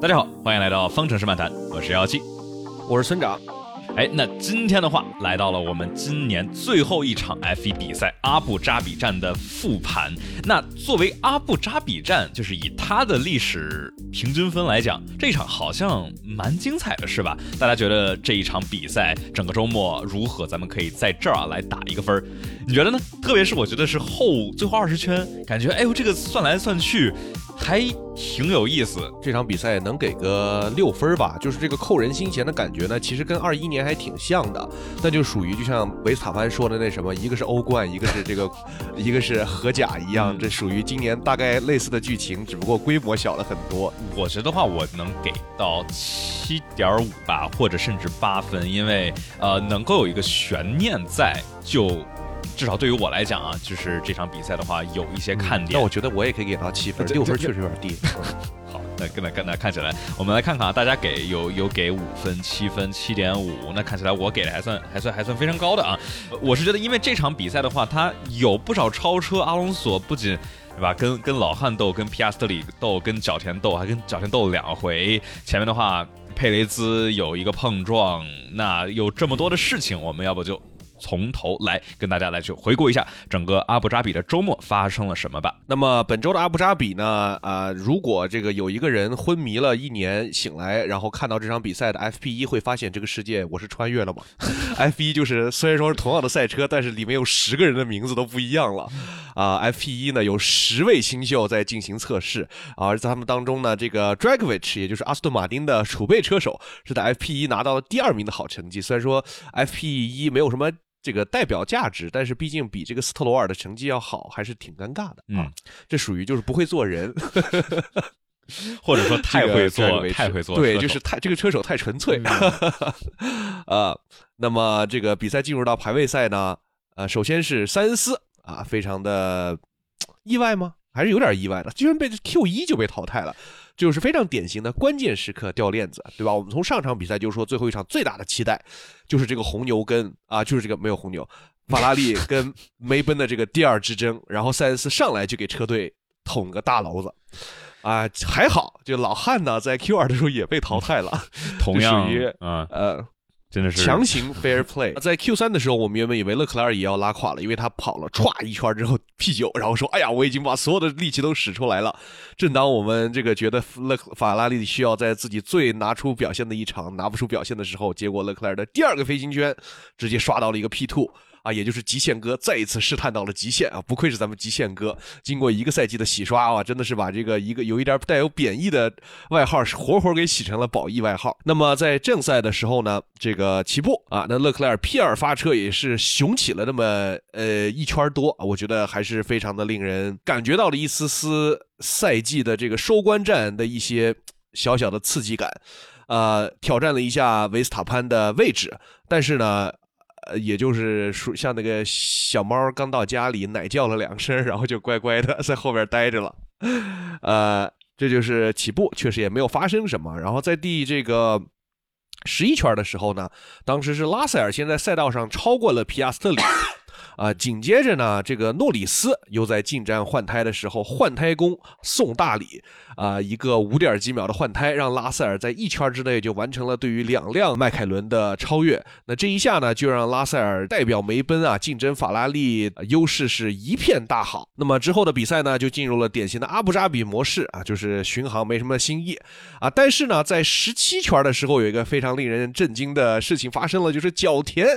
大家好，欢迎来到方程式漫谈，我是幺七，我是村长。哎，那今天的话，来到了我们今年最后一场 F1 比赛阿布扎比站的复盘。那作为阿布扎比站，就是以它的历史平均分来讲，这一场好像蛮精彩的，是吧？大家觉得这一场比赛整个周末如何？咱们可以在这儿啊来打一个分儿，你觉得呢？特别是我觉得是后最后二十圈，感觉哎呦，这个算来算去。还挺有意思，这场比赛能给个六分吧？就是这个扣人心弦的感觉呢，其实跟二一年还挺像的。那就属于就像维斯塔潘说的那什么，一个是欧冠，一个是这个，一个是荷甲一样。这属于今年大概类似的剧情，只不过规模小了很多。我觉得话，我能给到七点五吧，或者甚至八分，因为呃，能够有一个悬念在就。至少对于我来讲啊，就是这场比赛的话，有一些看点。那我觉得我也可以给到七分，六分确实有点低。好，那跟那跟那看起来，我们来看看啊，大家给有有给五分、七分、七点五，那看起来我给的还算还算还算非常高的啊。我是觉得，因为这场比赛的话，他有不少超车，阿隆索不仅对吧，跟跟老汉斗，跟皮亚斯特里斗，跟角田斗，还跟角田斗两回。前面的话，佩雷兹有一个碰撞，那有这么多的事情，我们要不就。从头来跟大家来去回顾一下整个阿布扎比的周末发生了什么吧。那么本周的阿布扎比呢？啊，如果这个有一个人昏迷了一年醒来，然后看到这场比赛的 FP 一，会发现这个世界我是穿越了吗？F 一就是虽然说是同样的赛车，但是里面有十个人的名字都不一样了。啊，FP 一呢有十位新秀在进行测试，而在他们当中呢，这个 Dragovich 也就是阿斯顿马丁的储备车手是在 FP 一拿到了第二名的好成绩。虽然说 FP 一没有什么。这个代表价值，但是毕竟比这个斯特罗尔的成绩要好，还是挺尴尬的啊。这属于就是不会做人，或者说太会做，太会做。对，就是太这个车手太纯粹 啊。那么这个比赛进入到排位赛呢，呃，首先是塞恩斯啊，非常的意外吗？还是有点意外的，居然被 Q 一就被淘汰了。就是非常典型的关键时刻掉链子，对吧？我们从上场比赛就说最后一场最大的期待就是这个红牛跟啊，就是这个没有红牛，法拉利 跟梅奔的这个第二之争，然后塞恩斯上来就给车队捅个大娄子，啊，还好，就老汉呢在 Q 二的时候也被淘汰了，同样属于啊呃。真的是强行 fair play。在 Q 三的时候，我们原本以为勒克莱尔也要拉垮了，因为他跑了歘一圈之后 P 九，然后说：“哎呀，我已经把所有的力气都使出来了。”正当我们这个觉得勒法拉利需要在自己最拿出表现的一场拿不出表现的时候，结果勒克莱尔的第二个飞行圈直接刷到了一个 P two。啊，也就是极限哥再一次试探到了极限啊！不愧是咱们极限哥，经过一个赛季的洗刷啊，真的是把这个一个有一点带有贬义的外号是活活给洗成了褒义外号。那么在正赛的时候呢，这个起步啊，那勒克莱尔 P 二发车也是雄起了那么呃一圈多，我觉得还是非常的令人感觉到了一丝丝赛季的这个收官战的一些小小的刺激感，呃，挑战了一下维斯塔潘的位置，但是呢。呃，也就是说，像那个小猫刚到家里，奶叫了两声，然后就乖乖的在后边待着了。呃，这就是起步，确实也没有发生什么。然后在第这个十一圈的时候呢，当时是拉塞尔先在赛道上超过了皮亚斯特里。啊，紧接着呢，这个诺里斯又在进站换胎的时候换胎工送大礼啊，一个五点几秒的换胎，让拉塞尔在一圈之内就完成了对于两辆迈凯伦的超越。那这一下呢，就让拉塞尔代表梅奔啊竞争法拉利，优势是一片大好。那么之后的比赛呢，就进入了典型的阿布扎比模式啊，就是巡航没什么新意啊。但是呢，在十七圈的时候，有一个非常令人震惊的事情发生了，就是角田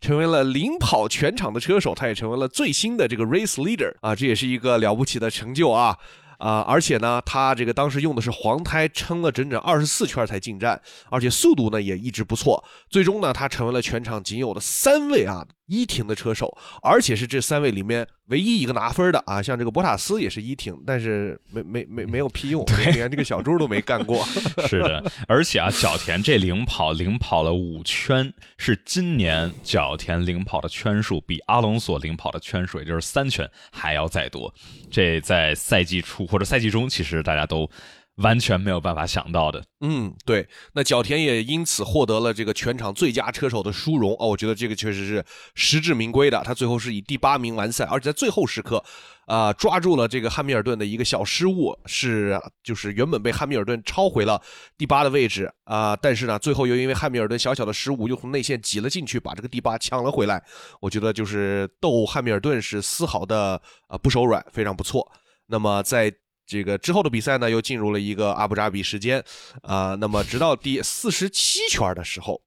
成为了领跑全场的车。手，他也成为了最新的这个 race leader 啊，这也是一个了不起的成就啊。啊！而且呢，他这个当时用的是黄胎，撑了整整二十四圈才进站，而且速度呢也一直不错。最终呢，他成为了全场仅有的三位啊。一停的车手，而且是这三位里面唯一一个拿分的啊！像这个博塔斯也是一停，但是没没没没有屁用，连这个小猪都没干过。是的，而且啊，角田这领跑领跑了五圈，是今年角田领跑的圈数比阿隆索领跑的圈数，也就是三圈还要再多。这在赛季初或者赛季中，其实大家都。完全没有办法想到的。嗯，对，那角田也因此获得了这个全场最佳车手的殊荣哦，我觉得这个确实是实至名归的。他最后是以第八名完赛，而且在最后时刻，啊，抓住了这个汉密尔顿的一个小失误，是就是原本被汉密尔顿超回了第八的位置啊，但是呢，最后又因为汉密尔顿小小的失误，又从内线挤了进去，把这个第八抢了回来。我觉得就是斗汉密尔顿是丝毫的啊不手软，非常不错。那么在。这个之后的比赛呢，又进入了一个阿布扎比时间，啊，那么直到第四十七圈的时候，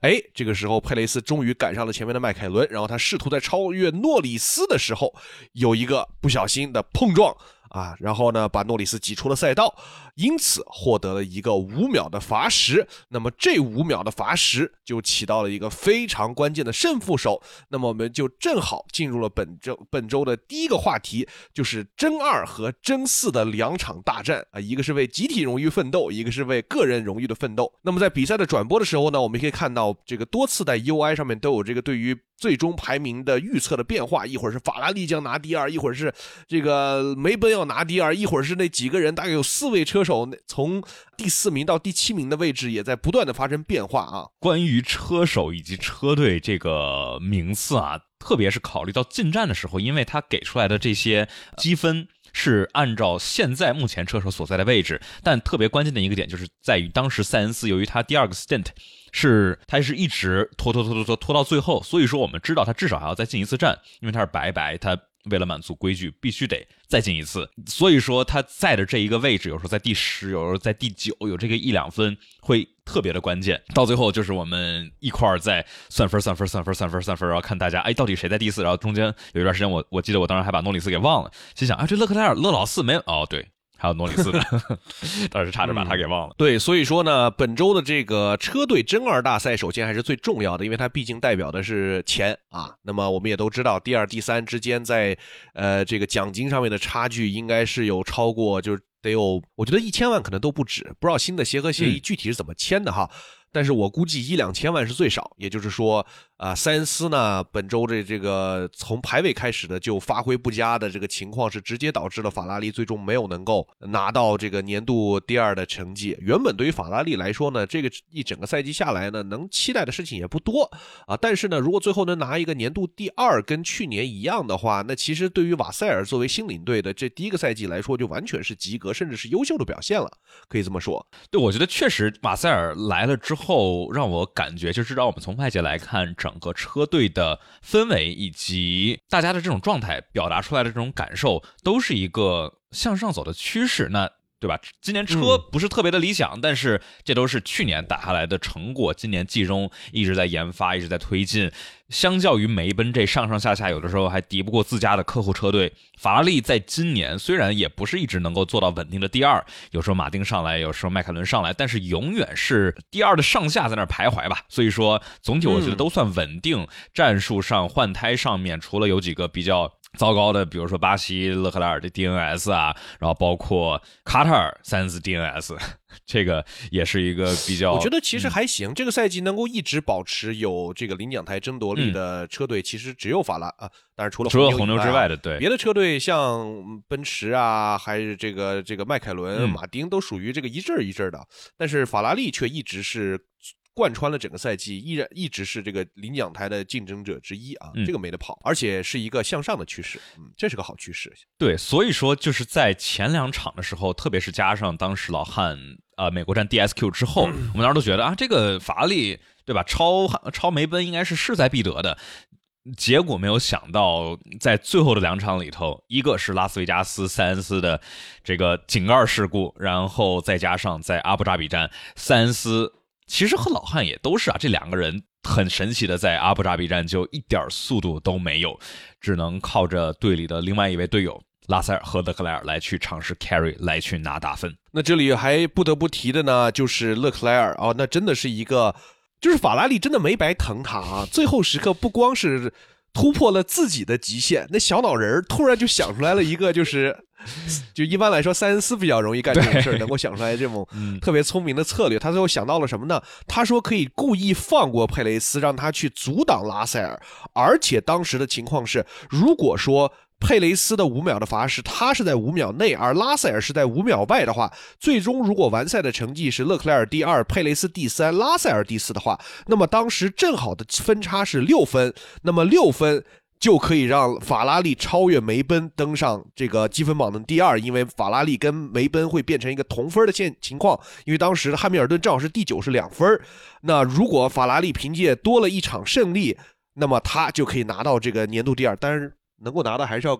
哎，这个时候佩雷斯终于赶上了前面的迈凯伦，然后他试图在超越诺里斯的时候，有一个不小心的碰撞。啊，然后呢，把诺里斯挤出了赛道，因此获得了一个五秒的罚时。那么这五秒的罚时就起到了一个非常关键的胜负手。那么我们就正好进入了本周本周的第一个话题，就是真二和真四的两场大战啊，一个是为集体荣誉奋斗，一个是为个人荣誉的奋斗。那么在比赛的转播的时候呢，我们可以看到这个多次在 UI 上面都有这个对于。最终排名的预测的变化，一会儿是法拉利将拿第二，一会儿是这个梅奔要拿第二，一会儿是那几个人，大概有四位车手从第四名到第七名的位置也在不断的发生变化啊。关于车手以及车队这个名次啊，特别是考虑到进站的时候，因为他给出来的这些积分是按照现在目前车手所在的位置，但特别关键的一个点就是在于当时塞恩斯由于他第二个 stint。是，他是一直拖拖拖拖拖拖到最后，所以说我们知道他至少还要再进一次站，因为他是白白，他为了满足规矩必须得再进一次，所以说他在的这一个位置，有时候在第十，有时候在第九，有这个一两分会特别的关键。到最后就是我们一块儿在算分算分算分算分算分，然后看大家哎到底谁在第四，然后中间有一段时间我我记得我当时还把诺里斯给忘了，心想啊这勒克莱尔勒老四没哦对。还有诺里斯的，当时差点把他给忘了。对，所以说呢，本周的这个车队真二大赛，首先还是最重要的，因为它毕竟代表的是钱啊。那么我们也都知道，第二、第三之间在呃这个奖金上面的差距，应该是有超过，就是得有，我觉得一千万可能都不止。不知道新的协和协议具体是怎么签的哈。但是我估计一两千万是最少，也就是说，啊，塞恩斯呢，本周的这个从排位开始的就发挥不佳的这个情况，是直接导致了法拉利最终没有能够拿到这个年度第二的成绩。原本对于法拉利来说呢，这个一整个赛季下来呢，能期待的事情也不多啊。但是呢，如果最后能拿一个年度第二，跟去年一样的话，那其实对于瓦塞尔作为新领队的这第一个赛季来说，就完全是及格，甚至是优秀的表现了，可以这么说。对，我觉得确实瓦塞尔来了之后。让我感觉，就至少我们从外界来看，整和车队的氛围以及大家的这种状态，表达出来的这种感受，都是一个向上走的趋势。那。对吧？今年车不是特别的理想，但是这都是去年打下来的成果。今年季中一直在研发，一直在推进。相较于梅奔这上上下下，有的时候还敌不过自家的客户车队。法拉利在今年虽然也不是一直能够做到稳定的第二，有时候马丁上来，有时候迈凯伦上来，但是永远是第二的上下在那徘徊吧。所以说，总体我觉得都算稳定。战术上换胎上面，除了有几个比较。糟糕的，比如说巴西勒克莱尔的 DNS 啊，然后包括卡塔尔三次 DNS，这个也是一个比较。我觉得其实还行，这个赛季能够一直保持有这个领奖台争夺力的车队，其实只有法拉啊，但是除了除了红牛之外的，对别的车队像奔驰啊，还是这个这个迈凯伦、马丁都属于这个一阵一阵的，但是法拉利却一直是。贯穿了整个赛季，依然一直是这个领奖台的竞争者之一啊，这个没得跑，而且是一个向上的趋势，嗯，这是个好趋势。对，所以说就是在前两场的时候，特别是加上当时老汉呃美国站 DSQ 之后，我们当时都觉得啊，这个法拉利对吧，超超梅奔应该是势在必得的。结果没有想到，在最后的两场里头，一个是拉斯维加斯塞恩斯的这个井盖事故，然后再加上在阿布扎比站塞恩斯。其实和老汉也都是啊，这两个人很神奇的，在阿布扎比站就一点速度都没有，只能靠着队里的另外一位队友拉塞尔和德克莱尔来去尝试 carry 来去拿大分。那这里还不得不提的呢，就是勒克莱尔哦，那真的是一个，就是法拉利真的没白疼他啊，最后时刻不光是。突破了自己的极限，那小脑仁突然就想出来了一个，就是，就一般来说，塞恩斯比较容易干这种事儿，能够想出来这种特别聪明的策略。他最后想到了什么呢？他说可以故意放过佩雷斯，让他去阻挡拉塞尔。而且当时的情况是，如果说佩雷斯的五秒的罚时，他是在五秒内，而拉塞尔是在五秒外的话，最终如果完赛的成绩是勒克莱尔第二，佩雷斯第三，拉塞尔第四的话，那么当时正好的分差是六分，那么六分就可以让法拉利超越梅奔，登上这个积分榜的第二，因为法拉利跟梅奔会变成一个同分的现情况，因为当时汉密尔顿正好是第九是两分，那如果法拉利凭借多了一场胜利，那么他就可以拿到这个年度第二，但是。能够拿的还是要，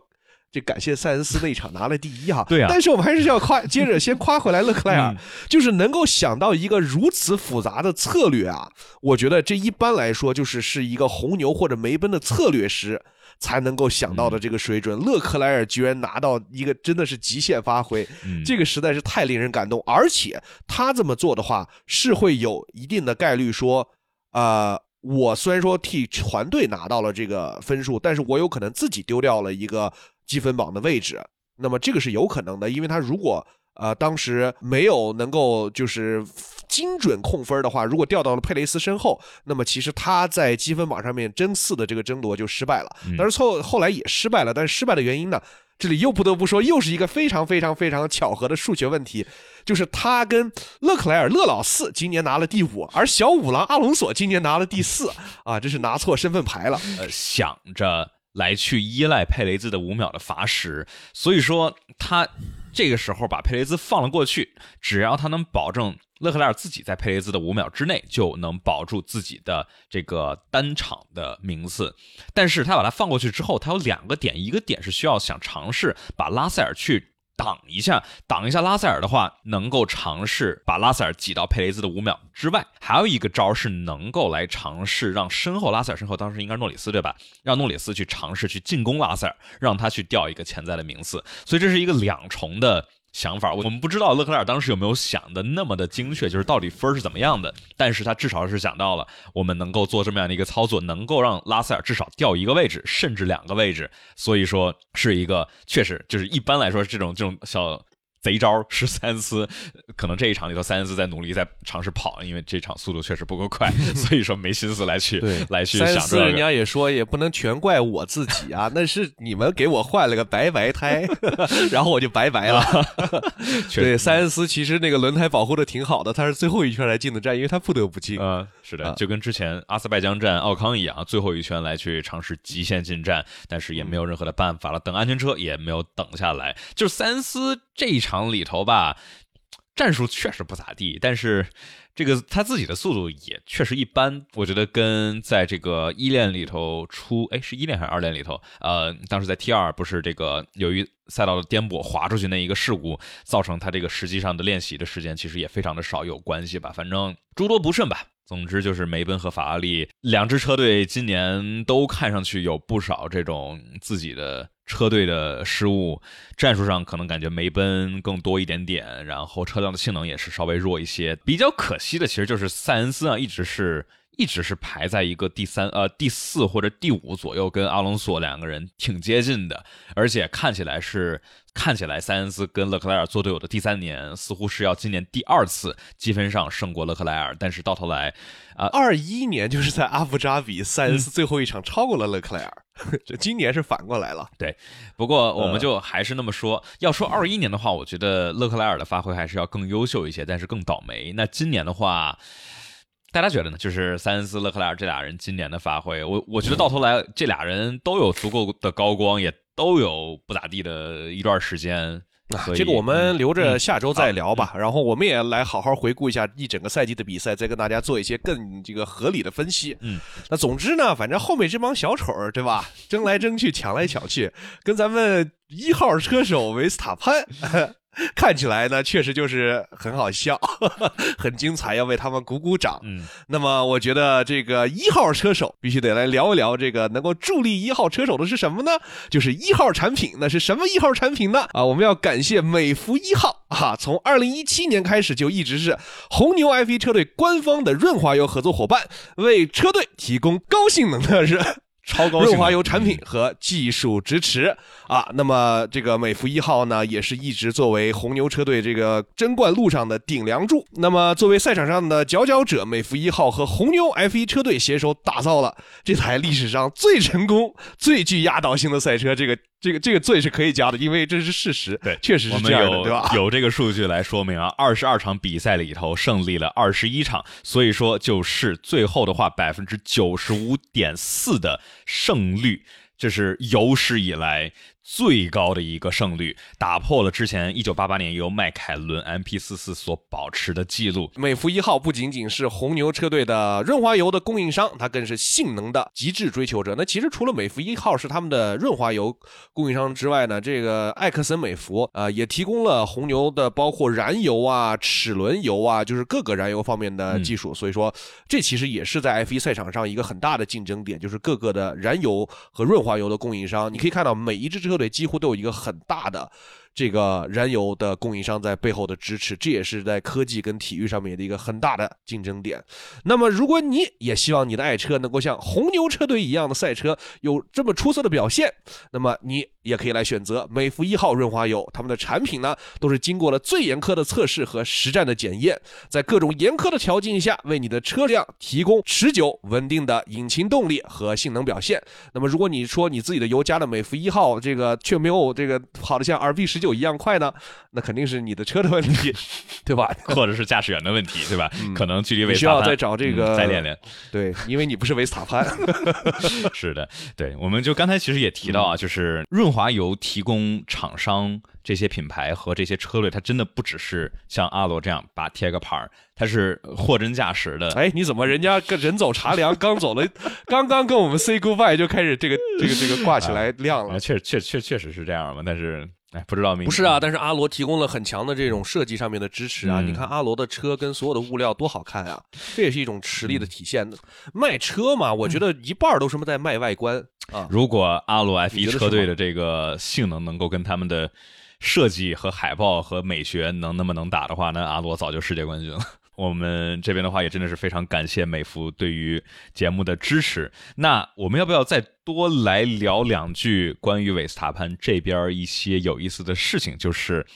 这感谢塞恩斯那一场拿了第一哈。对啊。但是我们还是要夸，接着先夸回来勒克莱尔，就是能够想到一个如此复杂的策略啊。我觉得这一般来说就是是一个红牛或者梅奔的策略师才能够想到的这个水准。勒克莱尔居然拿到一个真的是极限发挥，这个实在是太令人感动。而且他这么做的话，是会有一定的概率说，呃。我虽然说替团队拿到了这个分数，但是我有可能自己丢掉了一个积分榜的位置。那么这个是有可能的，因为他如果呃当时没有能够就是精准控分的话，如果掉到了佩雷斯身后，那么其实他在积分榜上面争四的这个争夺就失败了。但是后后来也失败了，但是失败的原因呢？这里又不得不说，又是一个非常非常非常巧合的数学问题，就是他跟勒克莱尔、勒老四今年拿了第五，而小五郎阿隆索今年拿了第四啊，这是拿错身份牌了。呃，想着来去依赖佩雷兹的五秒的罚时，所以说他这个时候把佩雷兹放了过去，只要他能保证。勒克莱尔自己在佩雷兹的五秒之内就能保住自己的这个单场的名次，但是他把他放过去之后，他有两个点，一个点是需要想尝试把拉塞尔去挡一下，挡一下拉塞尔的话，能够尝试把拉塞尔挤到佩雷兹的五秒之外，还有一个招是能够来尝试让身后拉塞尔身后当时应该是诺里斯对吧？让诺里斯去尝试去进攻拉塞尔，让他去掉一个潜在的名次，所以这是一个两重的。想法，我们不知道勒克莱尔当时有没有想的那么的精确，就是到底分是怎么样的。但是他至少是想到了，我们能够做这么样的一个操作，能够让拉塞尔至少掉一个位置，甚至两个位置。所以说是一个确实就是一般来说这种这种小。贼招是塞恩斯，可能这一场里头塞恩斯在努力在尝试跑，因为这场速度确实不够快，所以说没心思来去来去想。塞恩人家也说也不能全怪我自己啊，那是你们给我换了个白白胎，然后我就白白了。对，塞恩斯其实那个轮胎保护的挺好的，他是最后一圈来进的站，因为他不得不进。嗯，是的，就跟之前阿塞拜疆站奥康一样，最后一圈来去尝试极限进站，但是也没有任何的办法了，等安全车也没有等下来。就是塞恩斯这一场。里头吧，战术确实不咋地，但是这个他自己的速度也确实一般。我觉得跟在这个一练里头出，哎，是一练还是二练里头？呃，当时在 T 二不是这个由于赛道的颠簸滑出去那一个事故，造成他这个实际上的练习的时间其实也非常的少，有关系吧？反正诸多不慎吧。总之就是梅奔和法拉利两支车队今年都看上去有不少这种自己的车队的失误，战术上可能感觉梅奔更多一点点，然后车辆的性能也是稍微弱一些。比较可惜的其实就是塞恩斯啊，一直是。一直是排在一个第三、呃第四或者第五左右，跟阿隆索两个人挺接近的，而且看起来是看起来塞恩斯跟勒克莱尔做队友的第三年，似乎是要今年第二次积分上胜过勒克莱尔，但是到头来，啊，二一年就是在阿布扎比，塞恩斯最后一场超过了勒克莱尔，这今年是反过来了。对，不过我们就还是那么说，要说二一年的话，我觉得勒克莱尔的发挥还是要更优秀一些，但是更倒霉。那今年的话。大家觉得呢？就是塞恩斯、勒克莱尔这俩人今年的发挥，我我觉得到头来这俩人都有足够的高光，也都有不咋地的一段时间。这个我们留着下周再聊吧。然后我们也来好好回顾一下一整个赛季的比赛，再跟大家做一些更这个合理的分析。嗯，那总之呢，反正后面这帮小丑对吧，争来争去，抢来抢去，跟咱们一号车手维斯塔潘。看起来呢，确实就是很好笑，很精彩，要为他们鼓鼓掌。嗯，那么我觉得这个一号车手必须得来聊一聊，这个能够助力一号车手的是什么呢？就是一号产品。那是什么一号产品呢？啊，我们要感谢美孚一号啊，从二零一七年开始就一直是红牛 F1 车队官方的润滑油合作伙伴，为车队提供高性能的热。超高润滑油产品和技术支持啊，那么这个美孚一号呢，也是一直作为红牛车队这个争冠路上的顶梁柱。那么作为赛场上的佼佼者，美孚一号和红牛 F1 车队携手打造了这台历史上最成功、最具压倒性的赛车。这个。这个这个罪是可以加的，因为这是事实，对，确实是这样的，对吧？有这个数据来说明啊，二十二场比赛里头胜利了二十一场，所以说就是最后的话百分之九十五点四的胜率，这是有史以来。最高的一个胜率，打破了之前一九八八年由迈凯伦 MP 四四所保持的记录。美孚一号不仅仅是红牛车队的润滑油的供应商，它更是性能的极致追求者。那其实除了美孚一号是他们的润滑油供应商之外呢，这个艾克森美孚啊也提供了红牛的包括燃油啊、齿轮油啊，就是各个燃油方面的技术。所以说，这其实也是在 F1 赛场上一个很大的竞争点，就是各个的燃油和润滑油的供应商。你可以看到每一支车。车队几乎都有一个很大的。这个燃油的供应商在背后的支持，这也是在科技跟体育上面的一个很大的竞争点。那么，如果你也希望你的爱车能够像红牛车队一样的赛车有这么出色的表现，那么你也可以来选择美孚一号润滑油。他们的产品呢，都是经过了最严苛的测试和实战的检验，在各种严苛的条件下，为你的车辆提供持久稳定的引擎动力和性能表现。那么，如果你说你自己的油加了美孚一号这个却没有这个跑得像 RB 十。就一样快呢，那肯定是你的车的问题，对吧？或者是驾驶员的问题，对吧？可能距离维需要再找这个再练练。对，因为你不是维斯塔潘。是的，对，我们就刚才其实也提到啊，就是润滑油提供厂商这些品牌和这些车队，它真的不只是像阿罗这样把贴个牌儿，它是货真价实的。哎，你怎么人家跟人走茶凉，刚走了，刚刚跟我们 say goodbye 就开始这个这个这个挂起来亮了？确确确确实是这样嘛？但是。哎，不知道，不是啊，但是阿罗提供了很强的这种设计上面的支持啊！你看阿罗的车跟所有的物料多好看啊，这也是一种实力的体现。卖车嘛，我觉得一半都是在卖外观啊。如果阿罗 F 一车队的这个性能能够跟他们的设计和海报和美学能那么能打的话，那阿罗早就世界冠军了。我们这边的话也真的是非常感谢美孚对于节目的支持。那我们要不要再多来聊两句关于维斯塔潘这边一些有意思的事情？就是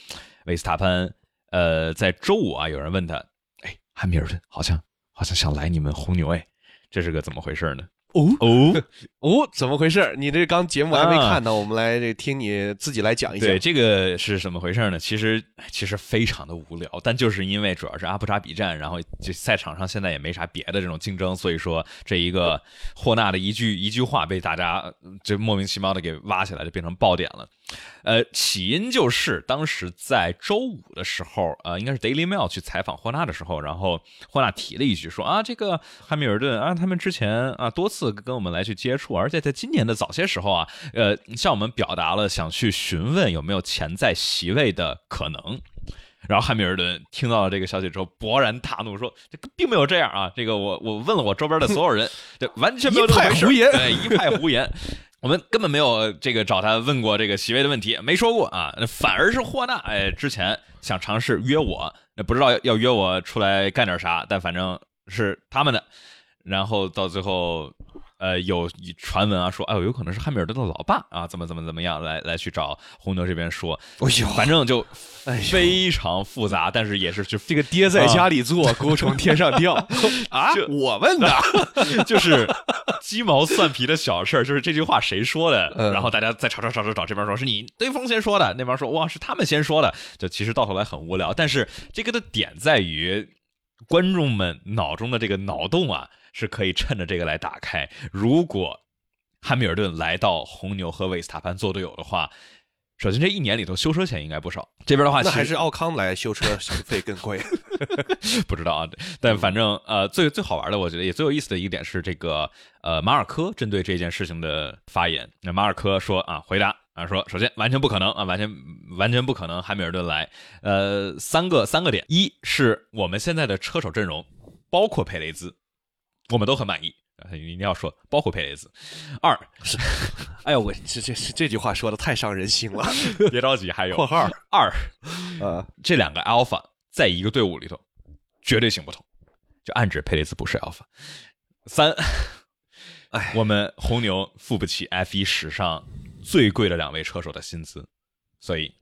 维斯塔潘，呃，在周五啊，有人问他，哎，汉密尔顿好像好像想来你们红牛，哎，这是个怎么回事呢？哦哦 哦，怎么回事？你这刚节目还没看呢，我们来这听你自己来讲一下。对，这个是怎么回事呢？其实其实非常的无聊，但就是因为主要是阿布扎比站，然后这赛场上现在也没啥别的这种竞争，所以说这一个霍纳的一句一句话被大家就莫名其妙的给挖起来，就变成爆点了。呃，起因就是当时在周五的时候，呃，应该是 Daily Mail 去采访霍纳的时候，然后霍纳提了一句说啊，这个汉密尔顿啊，他们之前啊多次跟我们来去接触，而且在今年的早些时候啊，呃，向我们表达了想去询问有没有潜在席位的可能。然后汉密尔顿听到了这个消息之后，勃然大怒，说这并没有这样啊，这个我我问了我周边的所有人，这完全没有这么回事，对，一派胡言。我们根本没有这个找他问过这个席位的问题，没说过啊。反而是霍纳，哎，之前想尝试约我，那不知道要约我出来干点啥，但反正是他们的。然后到最后。呃，有传闻啊，说，哎呦，有可能是汉密尔顿的老爸啊，怎么怎么怎么样，来来去找红牛这边说，哎呦，反正就 非常复杂，但是也是就这个爹在家里坐，狗从天上掉 啊，我问的，就是鸡毛蒜皮的小事儿，就是这句话谁说的？然后大家再吵吵吵吵吵，这边说是你对方先说的，那边说哇是他们先说的，就其实到头来很无聊，但是这个的点在于观众们脑中的这个脑洞啊。是可以趁着这个来打开。如果汉密尔顿来到红牛和维斯塔潘做队友的话，首先这一年里头修车钱应该不少。这边的话，那还是奥康来修车费更贵。不知道啊，但反正呃，最最好玩的，我觉得也最有意思的一点是这个呃，马尔科针对这件事情的发言。那马尔科说啊，回答啊，说首先完全不可能啊，完全完全不可能汉密尔顿来。呃，三个三个点，一是我们现在的车手阵容，包括佩雷兹。我们都很满意你！一定要说，包括佩雷兹。二是，哎呦，我这这这句话说的太伤人心了。别着急，还有括号二，呃，这两个 alpha 在一个队伍里头绝对行不通，就暗指佩雷兹不是 alpha。三，哎，我们红牛付不起 F 一史上最贵的两位车手的薪资，所以。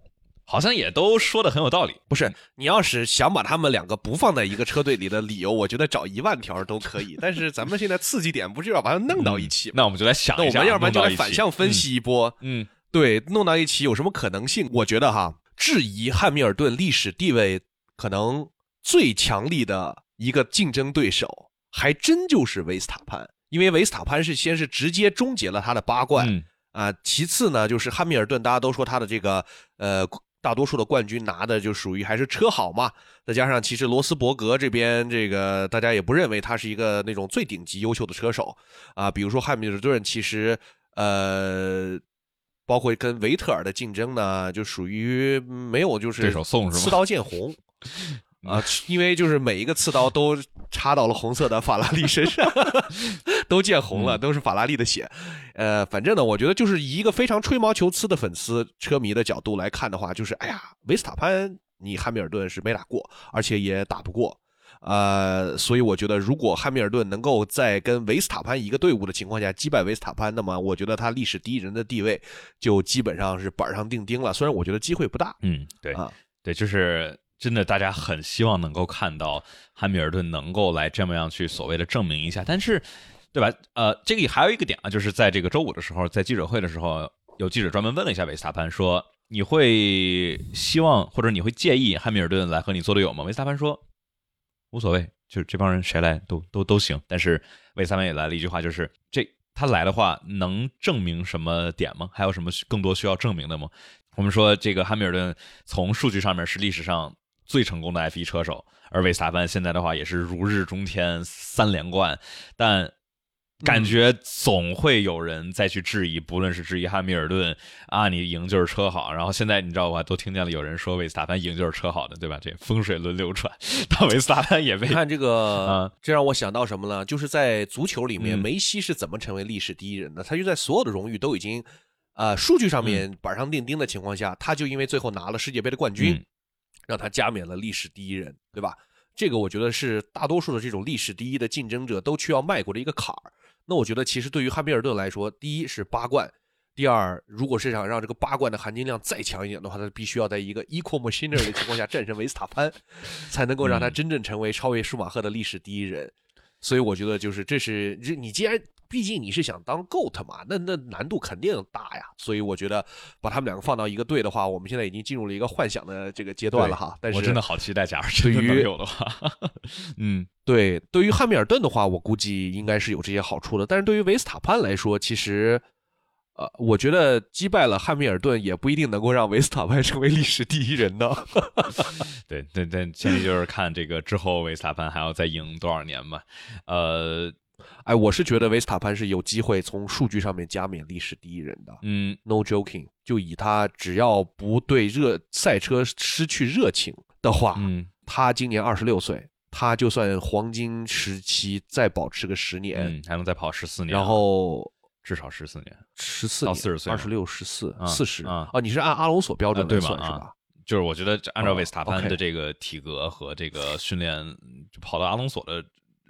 好像也都说的很有道理，不是？你要是想把他们两个不放在一个车队里的理由，我觉得找一万条都可以。但是咱们现在刺激点不是要把它弄到一起吗？那我们就来想一下，那我们要不然就来反向分析一波。嗯，对，弄到一起有什么可能性？我觉得哈，质疑汉密尔顿历史地位可能最强力的一个竞争对手，还真就是维斯塔潘，因为维斯塔潘是先是直接终结了他的八冠。嗯啊，其次呢，就是汉密尔顿，大家都说他的这个呃，大多数的冠军拿的就属于还是车好嘛，再加上其实罗斯伯格这边这个大家也不认为他是一个那种最顶级优秀的车手啊，比如说汉密尔顿，其实呃，包括跟维特尔的竞争呢，就属于没有就是对手送是吗刺刀见红。啊，因为就是每一个刺刀都插到了红色的法拉利身上，都见红了，都是法拉利的血。呃，反正呢，我觉得就是以一个非常吹毛求疵的粉丝车迷的角度来看的话，就是哎呀，维斯塔潘你汉密尔顿是没打过，而且也打不过。呃，所以我觉得，如果汉密尔顿能够在跟维斯塔潘一个队伍的情况下击败维斯塔潘，那么我觉得他历史第一人的地位就基本上是板上钉钉了。虽然我觉得机会不大，嗯，对啊，对，就是真的，大家很希望能够看到汉密尔顿能够来这么样去所谓的证明一下，但是，对吧？呃，这个还有一个点啊，就是在这个周五的时候，在记者会的时候，有记者专门问了一下维斯塔潘，说你会希望或者你会介意汉密尔顿来和你做队友吗？维斯塔潘说无所谓，就是这帮人谁来都都都行。但是维斯塔潘也来了一句话，就是这他来的话能证明什么点吗？还有什么更多需要证明的吗？我们说这个汉密尔顿从数据上面是历史上最成功的 F 一车手，而维斯塔潘现在的话也是如日中天，三连冠，但感觉总会有人再去质疑，不论是质疑汉密尔顿啊，你赢就是车好，然后现在你知道吧，都听见了有人说维斯塔潘赢就是车好的，对吧？这风水轮流转，但维斯塔潘也被看这个啊，这让我想到什么呢？就是在足球里面，嗯梅西是怎么成为历史第一人的？他就在所有的荣誉都已经，呃，数据上面板上钉钉的情况下，他就因为最后拿了世界杯的冠军，嗯让他加冕了历史第一人，对吧？这个我觉得是大多数的这种历史第一的竞争者都需要迈过的一个坎儿。那我觉得其实对于汉密尔顿来说，第一是八冠。第二，如果是想让这个八冠的含金量再强一点的话，他必须要在一个 equal machinery 的情况下战胜维斯塔潘，才能够让他嗯真正成为超越舒马赫的历史第一人。所以我觉得就是这是这你既然毕竟你是想当 GOAT 嘛，那那难度肯定大呀。所以我觉得把他们两个放到一个队的话，我们现在已经进入了一个幻想的这个阶段了哈。但是我真的好期待，假如真的对于能有的话，嗯对，对于汉密尔顿的话，我估计应该是有这些好处的。但是对于维斯塔潘来说，其实，呃，我觉得击败了汉密尔顿也不一定能够让维斯塔潘成为历史第一人呢。对 对对，前提就是看这个之后维斯塔潘还要再赢多少年吧。呃，哎，我是觉得维斯塔潘是有机会从数据上面加冕历史第一人的。嗯 No joking，就以他只要不对热赛车失去热情的话，嗯他今年二十六岁，他就算黄金时期再保持个十年，嗯，还能再跑十四年，然后至少十四年。十四到四十岁二十六、十四、啊四十啊哦，你是按阿隆索标准来算、是吧？就是我觉得按照哦维斯塔潘的这个体格和这个训练，就跑到阿隆索的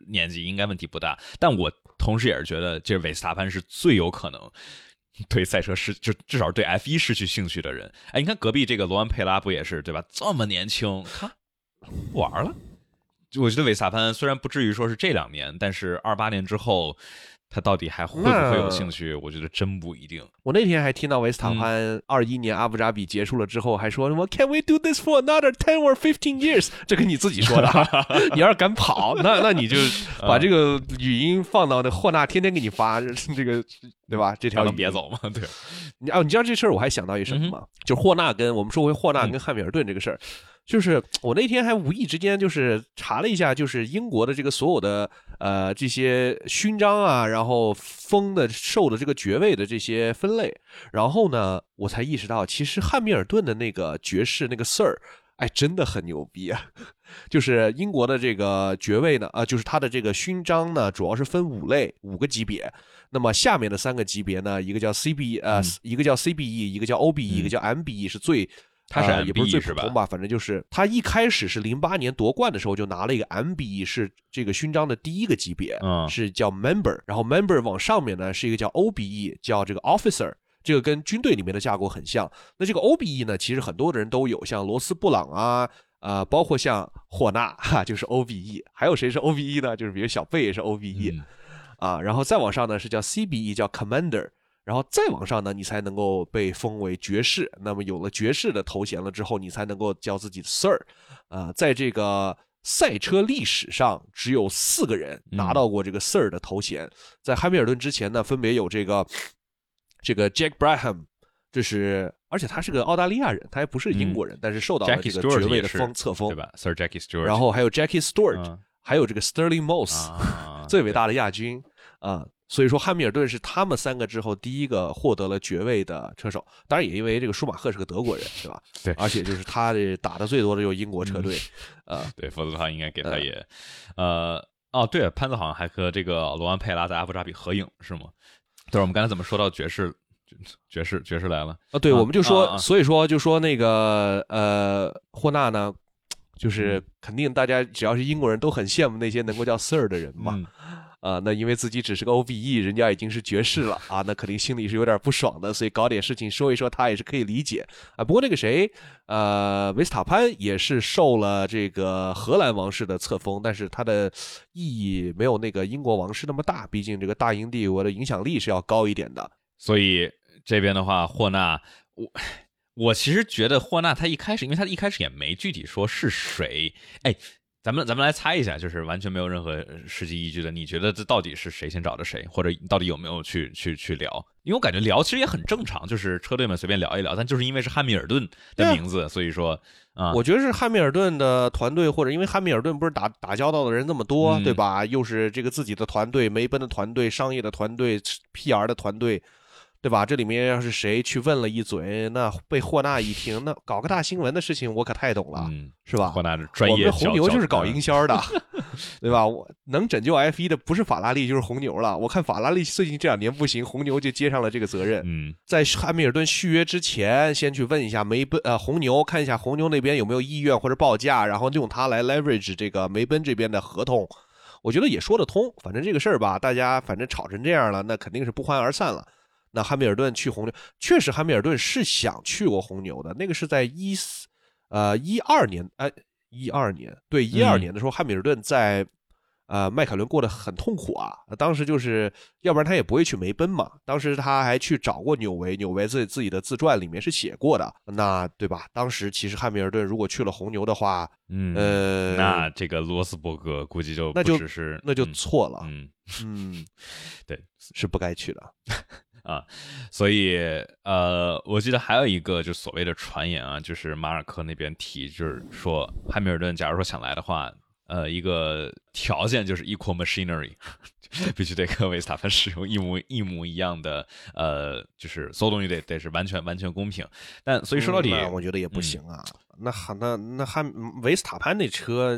年纪应该问题不大。但我同时也是觉得，这维斯塔潘是最有可能对赛车失，就至少对 F 一失去兴趣的人。哎，你看隔壁这个罗安佩拉不也是对吧？这么年轻，他不玩了。我觉得维斯塔潘虽然不至于说是这两年，但是二八年之后，他到底还会不会有兴趣？我觉得真不一定。我那天还听到维斯塔嗯潘二一年阿布扎比结束了之后，还说什么 “Can we do this for another ten or fifteen years？” 这跟你自己说的啊，你要是敢跑，那那你就 嗯把这个语音放到那霍纳天天给你发这个，对吧？这条语音让他别。走嘛，对，你哦，你知道这事儿，我还想到一什么吗？就是霍纳跟我们说回霍纳嗯跟汉密尔顿这个事儿，就是我那天还无意之间就是查了一下，就是英国的这个所有的呃这些勋章啊，然后封的授的这个爵位的这些分类，然后呢，我才意识到，其实汉密尔顿的那个爵士那个 Sir，哎，真的很牛逼啊！就是英国的这个爵位呢，啊、就是它的这个勋章呢，主要是分五类五个级别。那么下面的三个级别呢，一个叫 CBE，呃，嗯一个叫 CBE，一个叫 OBE，、一个叫 MBE，是最。他是呃也不是最普通吧，反正就是他一开始是零八年夺冠的时候就拿了一个 MBE，是这个勋章的第一个级别，嗯是叫 Member，然后 Member 往上面呢是一个叫 OBE，叫这个 Officer，这个跟军队里面的架构很像。那这个 OBE 呢，其实很多的人都有，像罗斯布朗啊，呃，包括像霍纳哈，就是 OBE，还有谁是 OBE 呢？就是比如小贝也是 OBE、嗯。啊，然后再往上呢是叫 CBE，叫 Commander，然后再往上呢，你才能够被封为爵士。那么有了爵士的头衔了之后，你才能够叫自己 Sir。啊，在这个赛车历史上，只有四个人拿到过这个 Sir 的头衔。在汉密尔顿之前呢，分别有这个这个 Jack Brabham，这是而且他是个澳大利亚人，他还不是英国人，但是受到了这个爵位的封册封，对吧？Sir Jackie Stewart。然后还有 Jackie Stewart，还有这个 Sterling Moss，最伟大的亚军啊。所以说，汉密尔顿是他们三个之后第一个获得了爵位的车手。当然，也因为这个舒马赫是个德国人，对吧？对。而且就是他的打的最多的就是英国车队，呃，对，否则的话应该给他也，呃，哦，对，潘子好像还和这个罗安佩拉在阿布扎比合影是吗？对，我们刚才怎么说到爵士？爵士，爵士来了啊！对，我们就说，所以说就说那个呃，霍纳呢，就是肯定大家只要是英国人都很羡慕那些能够叫 Sir 的人嘛。啊，那因为自己只是个 OBE，人家已经是爵士了啊，那肯定心里是有点不爽的，所以搞点事情说一说，他也是可以理解啊。不过那个谁，呃，维斯塔潘也是受了这个荷兰王室的册封，但是他的意义没有那个英国王室那么大，毕竟这个大英帝国的影响力是要高一点的。所以这边的话，霍纳，我我其实觉得霍纳他一开始，因为他一开始也没具体说是谁，哎。咱们咱们来猜一下，就是完全没有任何实际依据的。你觉得这到底是谁先找的谁，或者到底有没有去去去聊？因为我感觉聊其实也很正常，就是车队们随便聊一聊。但就是因为是汉密尔顿的名字，所以说啊，我觉得是汉密尔顿的团队，或者因为汉密尔顿不是打打交道的人那么多，对吧？又是这个自己的团队，梅奔的团队，商业的团队，PR 的团队。对吧？这里面要是谁去问了一嘴，那被霍纳一听，那搞个大新闻的事情，我可太懂了，是吧？霍纳的专业，我们红牛就是搞营销的，对吧？我能拯救 F 一的不是法拉利就是红牛了。我看法拉利最近这两年不行，红牛就接上了这个责任。嗯，在汉密尔顿续约之前，先去问一下梅奔呃红牛，看一下红牛那边有没有意愿或者报价，然后用它来 leverage 这个梅奔这边的合同，我觉得也说得通。反正这个事儿吧，大家反正吵成这样了，那肯定是不欢而散了。那汉密尔顿去红牛，确实汉密尔顿是想去过红牛的。那个是在一四呃一二年，哎一二年，对一二年的时候，汉密尔顿在呃迈凯伦过得很痛苦啊。当时就是要不然他也不会去梅奔嘛。当时他还去找过纽维，纽维自自己的自传里面是写过的，那对吧？当时其实汉密尔顿如果去了红牛的话，嗯呃，那这个罗斯伯格估计就那就只是那就错了，嗯嗯，对，是不该去的。啊，所以呃，我记得还有一个就所谓的传言啊，就是马尔科那边提，就是说汉密尔顿假如说想来的话，呃，一个条件就是 equal machinery，必须得跟维斯塔潘使用一模一模一样的，呃，就是所有东西得得是完全完全公平。但所以说到底，我觉得也不行啊。那汉那那汉维斯塔潘那车，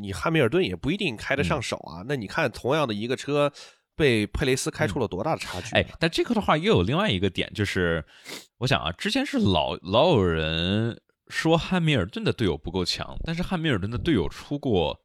你汉密尔顿也不一定开得上手啊。那你看同样的一个车。被佩雷斯开出了多大的差距？哎，但这个的话又有另外一个点，就是我想啊，之前是老老有人说汉密尔顿的队友不够强，但是汉密尔顿的队友出过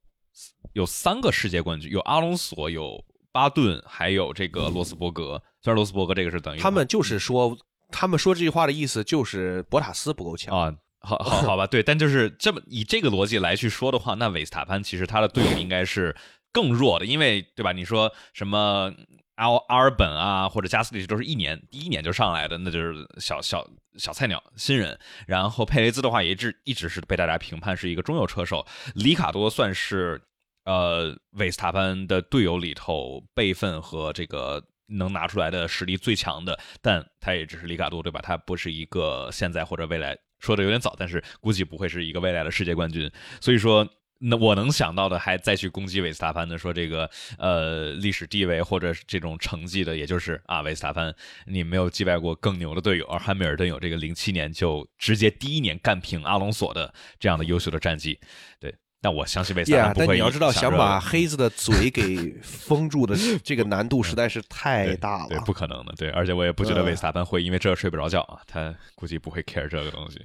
有三个世界冠军，有阿隆索，有巴顿，还有这个罗斯伯格。虽然罗斯伯格这个是等于他们就是说，他们说这句话的意思就是博塔斯不够强啊。好好好吧，对，但就是这么以这个逻辑来去说的话，那韦斯塔潘其实他的队友应该是。更弱的，因为对吧？你说什么阿阿尔本啊，或者加斯利都是一年第一年就上来的，那就是小小小菜鸟新人。然后佩雷兹的话，也一直一直是被大家评判是一个中游车手。里卡多算是呃维斯塔潘的队友里头辈分和这个能拿出来的实力最强的，但他也只是里卡多，对吧？他不是一个现在或者未来说的有点早，但是估计不会是一个未来的世界冠军。所以说。那我能想到的，还再去攻击维斯塔潘的，说这个呃历史地位或者这种成绩的，也就是啊维斯塔潘，你没有击败过更牛的队友，而汉密尔顿有这个零七年就直接第一年干平阿隆索的这样的优秀的战绩，对，但我相信维斯塔潘不会。但你要知道，想把黑子的嘴给封住的 这个难度实在是太大了，对，不可能的，对，而且我也不觉得维斯塔潘会因为这睡不着觉啊，他估计不会 care 这个东西。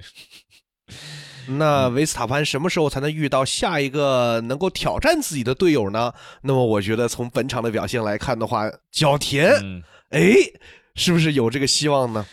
那维斯塔潘什么时候才能遇到下一个能够挑战自己的队友呢？那么我觉得从本场的表现来看的话，角田，哎，是不是有这个希望呢？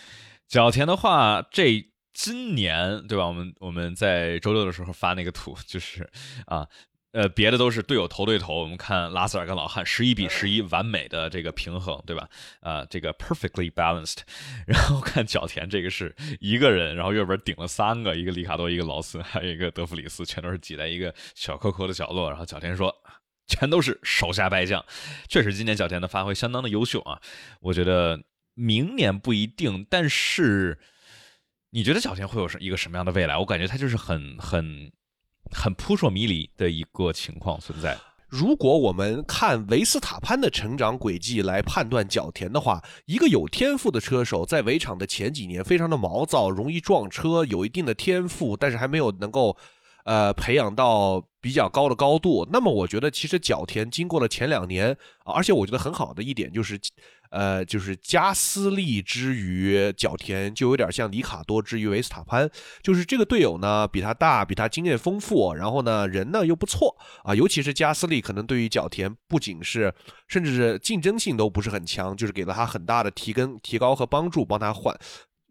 角田的话，这今年对吧？我们我们在周六的时候发那个图，就是啊，呃，别的都是队友头对头。我们看拉塞尔跟老汉十一比十一，完美的这个平衡，对吧？啊，这个 perfectly balanced。然后看角田这个是一个人，然后右边顶了三个，一个里卡多，一个劳森，还有一个德弗里斯，全都是挤在一个小扣扣的角落。然后角田说，全都是手下败将。确实，今年角田的发挥相当的优秀啊。我觉得明年不一定，但是你觉得角田会有什一个什么样的未来？我感觉他就是很很。很扑朔迷离的一个情况存在。如果我们看维斯塔潘的成长轨迹来判断角田的话，一个有天赋的车手，在围场的前几年非常的毛躁，容易撞车，有一定的天赋，但是还没有能够，呃，培养到比较高的高度。那么，我觉得其实角田经过了前两年，而且我觉得很好的一点就是。呃，就是加斯利之于角田，就有点像里卡多之于维斯塔潘，就是这个队友呢比他大，比他经验丰富，然后呢人呢又不错啊，尤其是加斯利，可能对于角田不仅是，甚至是竞争性都不是很强，就是给了他很大的提跟、提高和帮助，帮他换。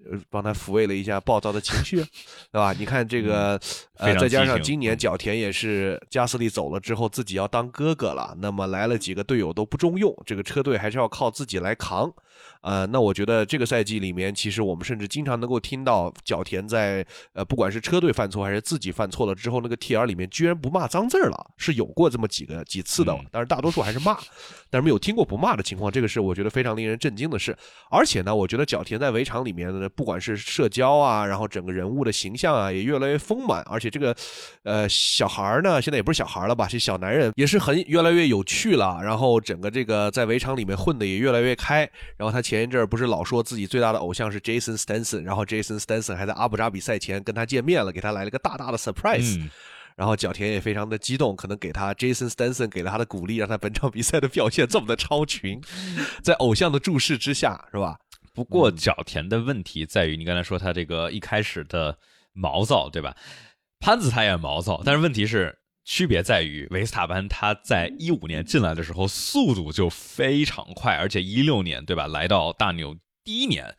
呃，帮他抚慰了一下暴躁的情绪，对吧？你看这个，呃，再加上今年角田也是加斯利走了之后，自己要当哥哥了，那么来了几个队友都不中用，这个车队还是要靠自己来扛。呃，那我觉得这个赛季里面，其实我们甚至经常能够听到角田在呃，不管是车队犯错还是自己犯错了之后，那个 T R 里面居然不骂脏字了，是有过这么几个几次的，但是大多数还是骂，但是没有听过不骂的情况，这个是我觉得非常令人震惊的事。而且呢，我觉得角田在围场里面呢，不管是社交啊，然后整个人物的形象啊，也越来越丰满，而且这个呃小孩儿呢，现在也不是小孩了吧，是小男人，也是很越来越有趣了，然后整个这个在围场里面混的也越来越开，然后他。前一阵儿不是老说自己最大的偶像是 Jason Stenson，然后 Jason Stenson 还在阿布扎比赛前跟他见面了，给他来了个大大的 surprise，然后角田也非常的激动，可能给他 Jason Stenson 给了他的鼓励，让他本场比赛的表现这么的超群，在偶像的注视之下，是吧？不过角田的问题在于，你刚才说他这个一开始的毛躁，对吧？潘子他也毛躁，但是问题是。区别在于，维斯塔潘他在一五年进来的时候速度就非常快，而且一六年对吧，来到大牛第一年，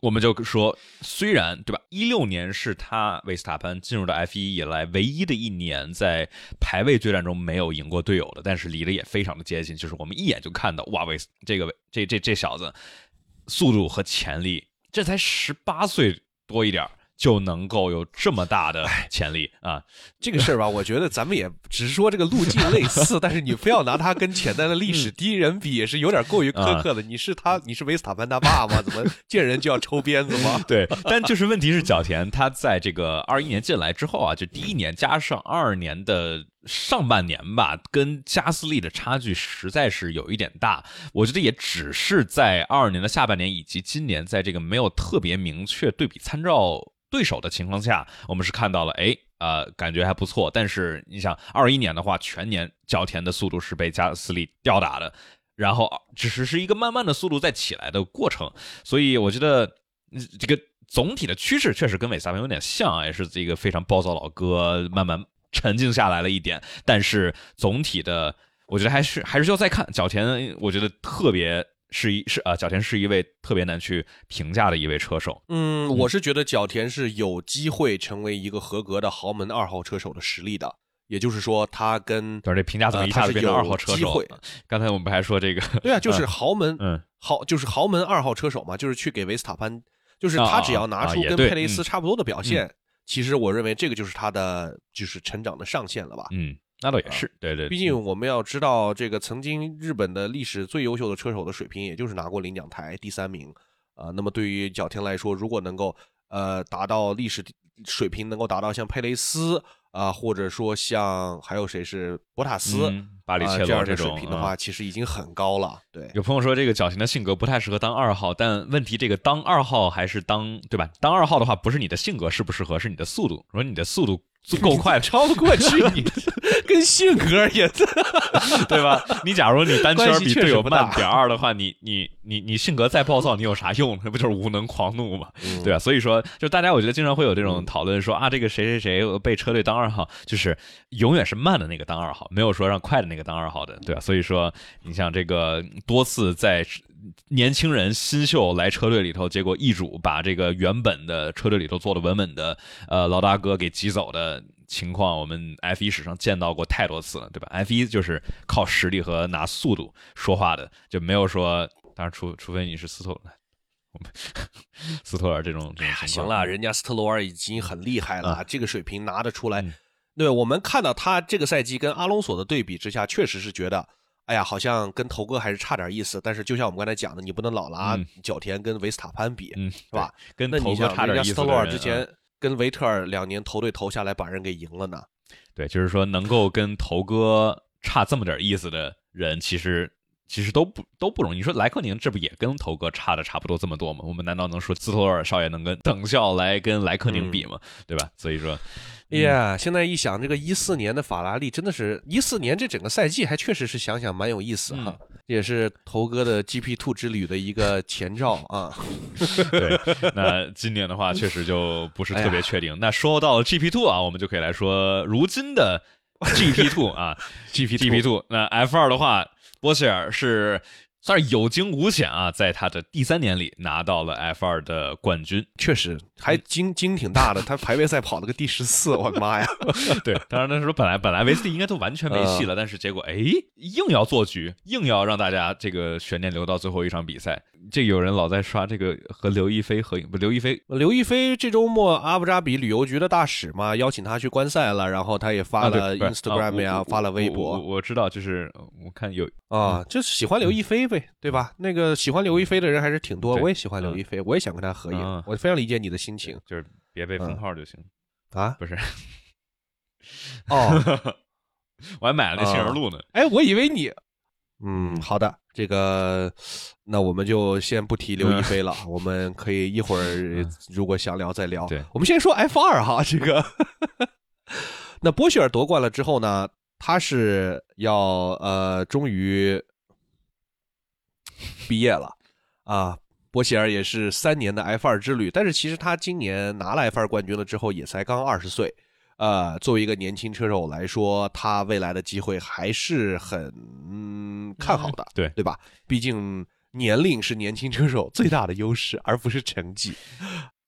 我们就说，虽然对吧，一六年是他维斯塔潘进入到 F 一以来唯一的一年在排位对战中没有赢过队友的，但是离得也非常的接近，就是我们一眼就看到，哇，维斯这个这这这小子速度和潜力，这才十八岁多一点儿就能够有这么大的潜力啊！这个事儿吧，我觉得咱们也只是说这个路径类似，但是你非要拿他跟潜在的历史第一人比，也是有点过于苛刻的。你是他，你是维斯塔潘他爸吗？怎么见人就要抽鞭子吗？对，但就是问题是角田他在这个二一年进来之后啊，就第一年加上二二年的上半年吧，跟加斯利的差距实在是有一点大。我觉得也只是在二二年的下半年以及今年，在这个没有特别明确对比参照。对手的情况下，我们是看到了，哎，呃，感觉还不错。但是你想，二一年的话，全年角田的速度是被加斯利吊打的，然后只是是一个慢慢的速度在起来的过程。所以我觉得这个总体的趋势确实跟韦萨潘有点像，也是一个非常暴躁老哥，慢慢沉静下来了一点。但是总体的，我觉得还是还是要再看角田，我觉得特别。是一是啊，角田是一位特别难去评价的一位车手。嗯，我是觉得角田是有机会成为一个合格的豪门二号车手的实力的。也就是说，他跟这评价怎么一下子变成二号车手？刚才我们不还说这个？对啊，就是豪门，嗯，豪就是豪门二号车手嘛，就是去给维斯塔潘，就是他只要拿出跟佩雷斯差不多的表现，其实我认为这个就是他的就是成长的上限了吧？嗯。那倒也是，对对。毕竟我们要知道，这个曾经日本的历史最优秀的车手的水平，也就是拿过领奖台第三名啊。那么对于角田来说，如果能够呃达到历史水平，能够达到像佩雷斯啊，或者说像还有谁是博塔斯、巴里切罗这种水平的话，其实已经很高了。对，有朋友说这个角田的性格不太适合当二号，但问题这个当二号还是当对吧？当二号的话，不是你的性格适不适合，是你的速度。如果你的速度。够快，超不过去你，跟性格也，对吧？你假如你单圈比队友慢点二的话，你你你你性格再暴躁，你有啥用？那不就是无能狂怒吗？对吧？所以说，就大家我觉得经常会有这种讨论，说啊，这个谁谁谁被车队当二号，就是永远是慢的那个当二号，没有说让快的那个当二号的，对吧？所以说，你像这个多次在。年轻人新秀来车队里头，结果易主把这个原本的车队里头坐的稳稳的呃老大哥给挤走的情况我们 F 一史上见到过太多次了，对吧？F 一就是靠实力和拿速度说话的，就没有说，当然除除非你是斯托，斯托尔这种这种情况。行了，人家斯特罗尔已经很厉害了，啊这个水平拿得出来。嗯对我们看到他这个赛季跟阿隆索的对比之下，确实是觉得，哎呀，好像跟头哥还是差点意思。但是就像我们刚才讲的，你不能老拿嗯角田跟维斯塔潘比，嗯，是吧？跟头哥差点意思的人。嗯罗尔之前跟维特尔两年头对头下来，把人给赢了呢。对，就是说能够跟头哥差这么点意思的人，其实其实都不都不容易。你说莱克宁这不也跟头哥差的差不多这么多吗？我们难道能说斯托尔少爷能跟等效来跟莱克宁比吗？对吧？所以说，哎呀，现在一想，这个一四年的法拉利真的是一四年这整个赛季，还确实是想想蛮有意思哈，也是头哥的 GP Two 之旅的一个前兆啊。对，那今年的话确实就不是特别确定。那说到了 GP Two 啊，我们就可以来说如今的 GP Two 啊 GP GP Two。那 F 二的话，波希尔是算是有惊无险啊，在他的第三年里拿到了 F 二的冠军。确实还惊惊挺大的，他排位赛跑了个第十四，我的妈呀！对，当然那时候本来本来维斯蒂应该都完全没戏了，但是结果哎，硬要做局，硬要让大家这个悬念留到最后一场比赛。这有人老在刷这个和刘亦菲合影，不，刘亦菲刘亦菲这周末阿布扎比旅游局的大使嘛，邀请他去观赛了，然后他也发了 Instagram 呀，发了微我我博我知道，就是呃我看有啊，就是喜欢刘亦菲呗，对吧？那个喜欢刘亦菲的人还是挺多，我也喜欢刘亦菲，我也想跟她合影嗯，我非常理解你的心情就是别被封号就行，啊。不是，哦，我还买了那杏仁露呢。哎，我以为你，嗯，好的，这个，那我们就先不提刘亦菲了，我们可以一会儿如果想聊再聊。对我们先说 F 二哈，这个，那波希尔夺冠了之后呢，他是要呃，终于 毕业了啊。波希尔也是三年的 F 二之旅，但是其实他今年拿了 F 二冠军了之后，也才刚二十岁。呃，作为一个年轻车手来说，他未来的机会还是很、嗯看好的，对对吧？毕竟年龄是年轻车手最大的优势，而不是成绩。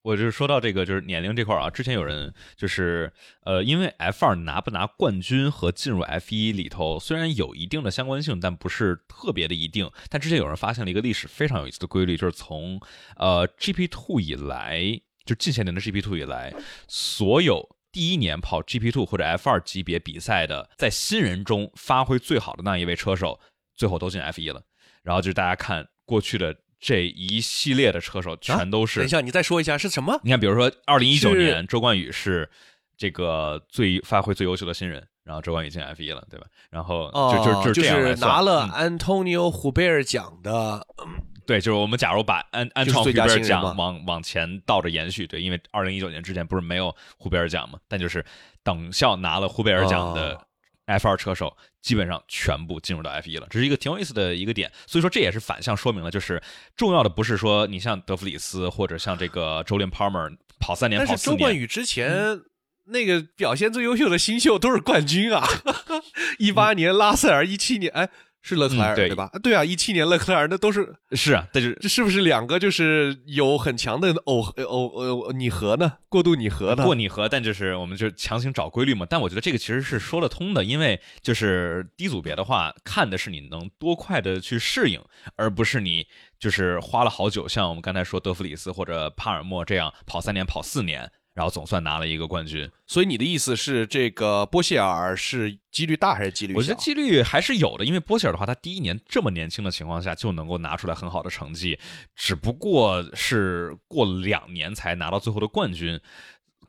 我就是说到这个，就是年龄这块儿啊，之前有人就是呃，因为 F 二拿不拿冠军和进入 F 一里头虽然有一定的相关性，但不是特别的一定。但之前有人发现了一个历史非常有意思的规律，就是从呃 GP Two 以来，就近些年的 GP Two 以来，所有第一年跑 GP Two 或者 F 二级别比赛的，在新人中发挥最好的那一位车手，最后都进 F 一了。然后就是大家看过去的这一系列的车手，全都是、等一下，你再说一下是什么？你看，比如说二零一九年，周冠宇是这个最发挥最优秀的新人，然后周冠宇进 F 一了，对吧？然后就就哦就这样来算是拿了嗯 Antonio 胡贝尔奖的，对，就是我们假如把安安创胡贝尔奖往往前倒着延续，对，因为二零一九年之前不是没有胡贝尔奖嘛，但就是等效拿了胡贝尔奖的哦 F 二车手，基本上全部进入到 F 一了，这是一个挺有意思的一个点。所以说这也是反向说明了，就是重要的不是说你像德弗里斯或者像这个周林 Palmer 跑三年但跑四年，是周冠宇之前。那个表现最优秀的新秀都是冠军啊！一八年拉塞尔，一七年哎是勒克莱尔、嗯对对吧？对啊，一七年勒克莱尔那都是是啊，但是这是不是两个就是有很强的耦耦呃拟合呢？过度拟合呢？过拟合，但就是我们就强行找规律嘛。但我觉得这个其实是说得通的，因为就是低组别的话，看的是你能多快的去适应，而不是你就是花了好久，像我们刚才说德弗里斯或者帕尔默这样跑三年、跑四年，然后总算拿了一个冠军。所以你的意思是，这个波谢尔是几率大还是几率小？我觉得几率还是有的，因为波希尔的话，他第一年这么年轻的情况下就能够拿出来很好的成绩，只不过是过两年才拿到最后的冠军，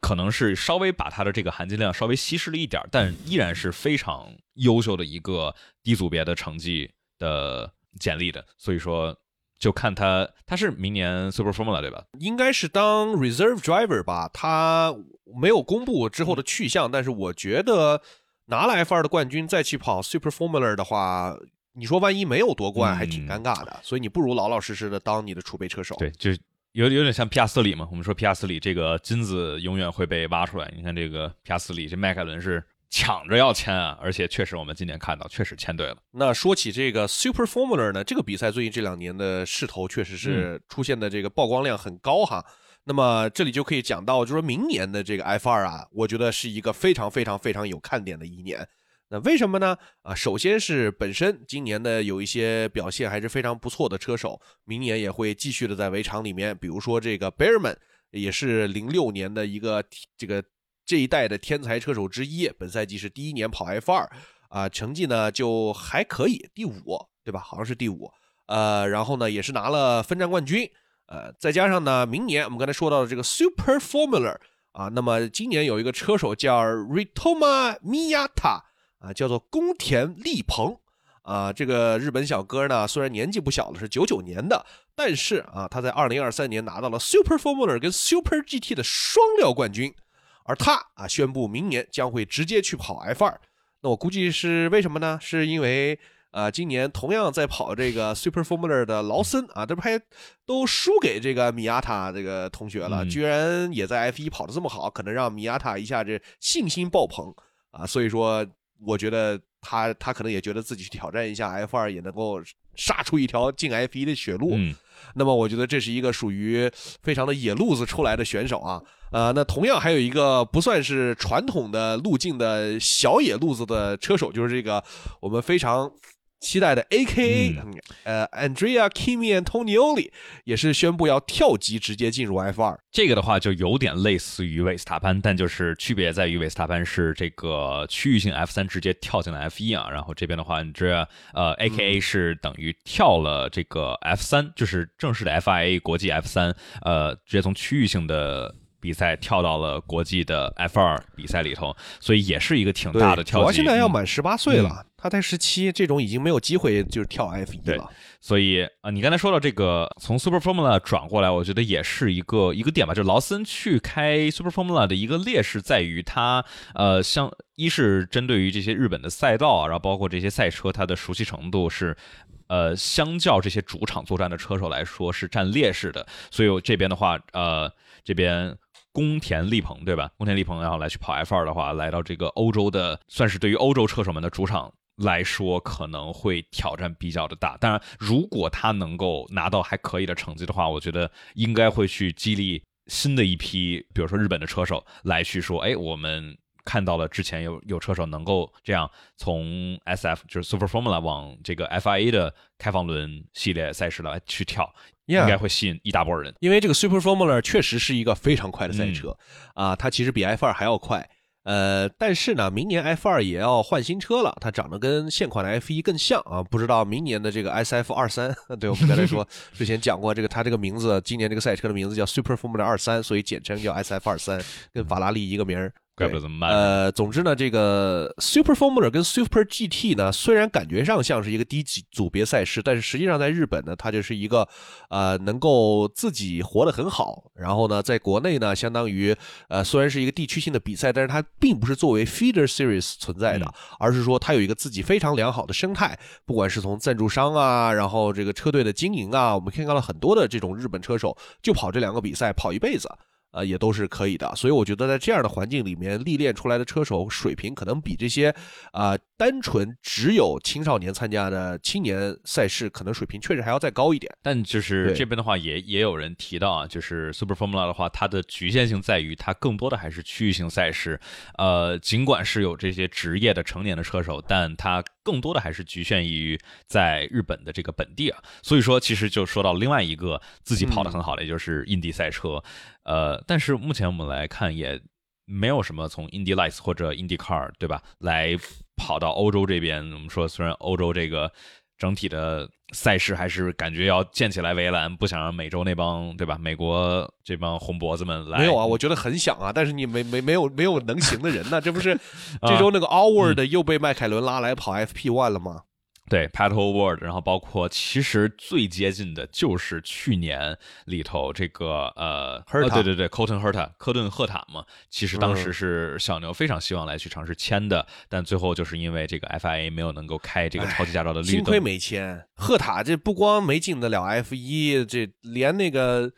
可能是稍微把他的这个含金量稍微稀释了一点儿，但依然是非常优秀的一个低组别的成绩的简历的，所以说。就看他，他是明年 Super Formula 对吧？应该是当 reserve driver 吧，他没有公布之后的去向，但是我觉得拿了 F 二的冠军再去跑 Super Formula 的话，你说万一没有夺冠，嗯还挺尴尬的。所以你不如老老实实的当你的储备车手。对，就有有点像皮亚斯里嘛。我们说皮亚斯里这个金子永远会被挖出来。你看这个皮亚斯里，这迈凯伦是抢着要签啊，而且确实我们今年看到，确实签对了。那说起这个 Super Formula 呢，这个比赛最近这两年的势头确实是出现的这个曝光量很高哈。那么这里就可以讲到，就说明年的这个 F 二啊，我觉得是一个非常非常非常有看点的一年。那为什么呢？啊，首先是本身今年的有一些表现还是非常不错的车手，明年也会继续的在围场里面，比如说这个 Bearman 也是零六年的一个这个这一代的天才车手之一，本赛季是第一年跑 F 二啊，成绩呢就还可以，第五对吧？好像是第五。呃，然后呢也是拿了分站冠军。呃，再加上呢，明年我们刚才说到的这个 Super Formula 啊，那么今年有一个车手叫 Ritoma Miyata 啊，叫做宫田立鹏啊，这个日本小哥呢，虽然年纪不小了，是九九年的，但是啊，他在二零二三年拿到了 Super Formula 跟 Super GT 的双料冠军，而他啊宣布明年将会直接去跑 F 二，那我估计是为什么呢？是因为。啊，今年同样在跑这个 Super Formula 的劳森啊，这不还都输给这个米亚塔这个同学了，居然也在 F 一跑的这么好，可能让米亚塔一下这信心爆棚啊，所以说我觉得他他可能也觉得自己去挑战一下 F 二也能够杀出一条进 F 一的血路。那么我觉得这是一个属于非常的野路子出来的选手啊，呃，那同样还有一个不算是传统的路径的小野路子的车手，就是这个我们非常。期待的 A.K.A. 呃，Andrea Kimi Antonioli 也是宣布要跳级，直接进入 F 二。这个的话就有点类似于维斯塔潘，但就是区别在于维斯塔潘是这个区域性 F 三直接跳进了 F 一啊，然后这边的话，你这呃 A.K.A. 是等于跳了这个 F 三，就是正式的 F.I.A. 国际 F 三，呃，直接从区域性的。比赛跳到了国际的 F 二比赛里头，所以也是一个挺大的跳级。我现在要满十八岁了，他才十七，这种已经没有机会就是跳 F 一了。所以啊，你刚才说到这个从 Super Formula 转过来，我觉得也是一个一个点吧。就劳森去开 Super Formula 的一个劣势在于，他呃，像一是针对于这些日本的赛道啊，然后包括这些赛车，他的熟悉程度是呃，相较这些主场作战的车手来说是占劣势的。所以这边的话，呃，这边。宫田立鹏对吧？宫田立鹏要来去跑 F 二的话，来到这个欧洲的，算是对于欧洲车手们的主场来说，可能会挑战比较的大。当然，如果他能够拿到还可以的成绩的话，我觉得应该会去激励新的一批，比如说日本的车手来去说，哎，我们看到了之前有有车手能够这样从 SF 就是 Super Formula 往这个 FIA 的开放轮系列赛事来去跳。应该会吸引一大波人，因为这个 Super Formula 确实是一个非常快的赛车啊，它其实比 F 二还要快。呃，但是呢，明年 F 二也要换新车了，它长得跟现款的 F 一更像啊。不知道明年的这个 SF 二三，对我们刚才说 之前讲过，这个它这个名字，今年这个赛车的名字叫 Super Formula 二三，所以简称叫 SF 二三，跟法拉利一个名儿。怪不得这么慢。呃，总之呢，这个 Super Formula 跟 Super GT 呢，虽然感觉上像是一个低级组别赛事，但是实际上在日本呢，它就是一个呃能够自己活得很好。然后呢，在国内呢，相当于呃虽然是一个地区性的比赛，但是它并不是作为 Feeder Series 存在的，而是说它有一个自己非常良好的生态，不管是从赞助商啊，然后这个车队的经营啊，我们看到了很多的这种日本车手就跑这两个比赛跑一辈子。呃，也都是可以的，所以我觉得在这样的环境里面历练出来的车手水平，可能比这些啊单纯只有青少年参加的青年赛事，可能水平确实还要再高一点。但就是这边的话，也也有人提到啊，就是 Super Formula 的话，它的局限性在于它更多的还是区域性赛事。呃，尽管是有这些职业的成年的车手，但它更多的还是局限于在日本的这个本地啊。所以说，其实就说到另外一个自己跑得很好的，也就是印地赛车。呃，但是目前我们来看，也没有什么从 Indy Lights 或者 Indy Car 对吧，来跑到欧洲这边。我们说，虽然欧洲这个整体的赛事还是感觉要建起来围栏，不想让美洲那帮对吧，美国这帮红脖子们来。没有啊，我觉得很想啊，但是你没没没有没有能行的人呢。这不是 这周那个 Howard 又被迈凯伦拉来跑 FP One 了吗？对，Paddle World，然后包括其实最接近的就是去年里头这个呃，对对对，Colton Herta，科顿赫塔嘛。其实当时是小牛非常希望来去尝试签的，但最后就是因为这个 FIA 没有能够开这个超级驾照的绿灯，幸亏没签。赫塔这不光没进得了 F 一，这连那个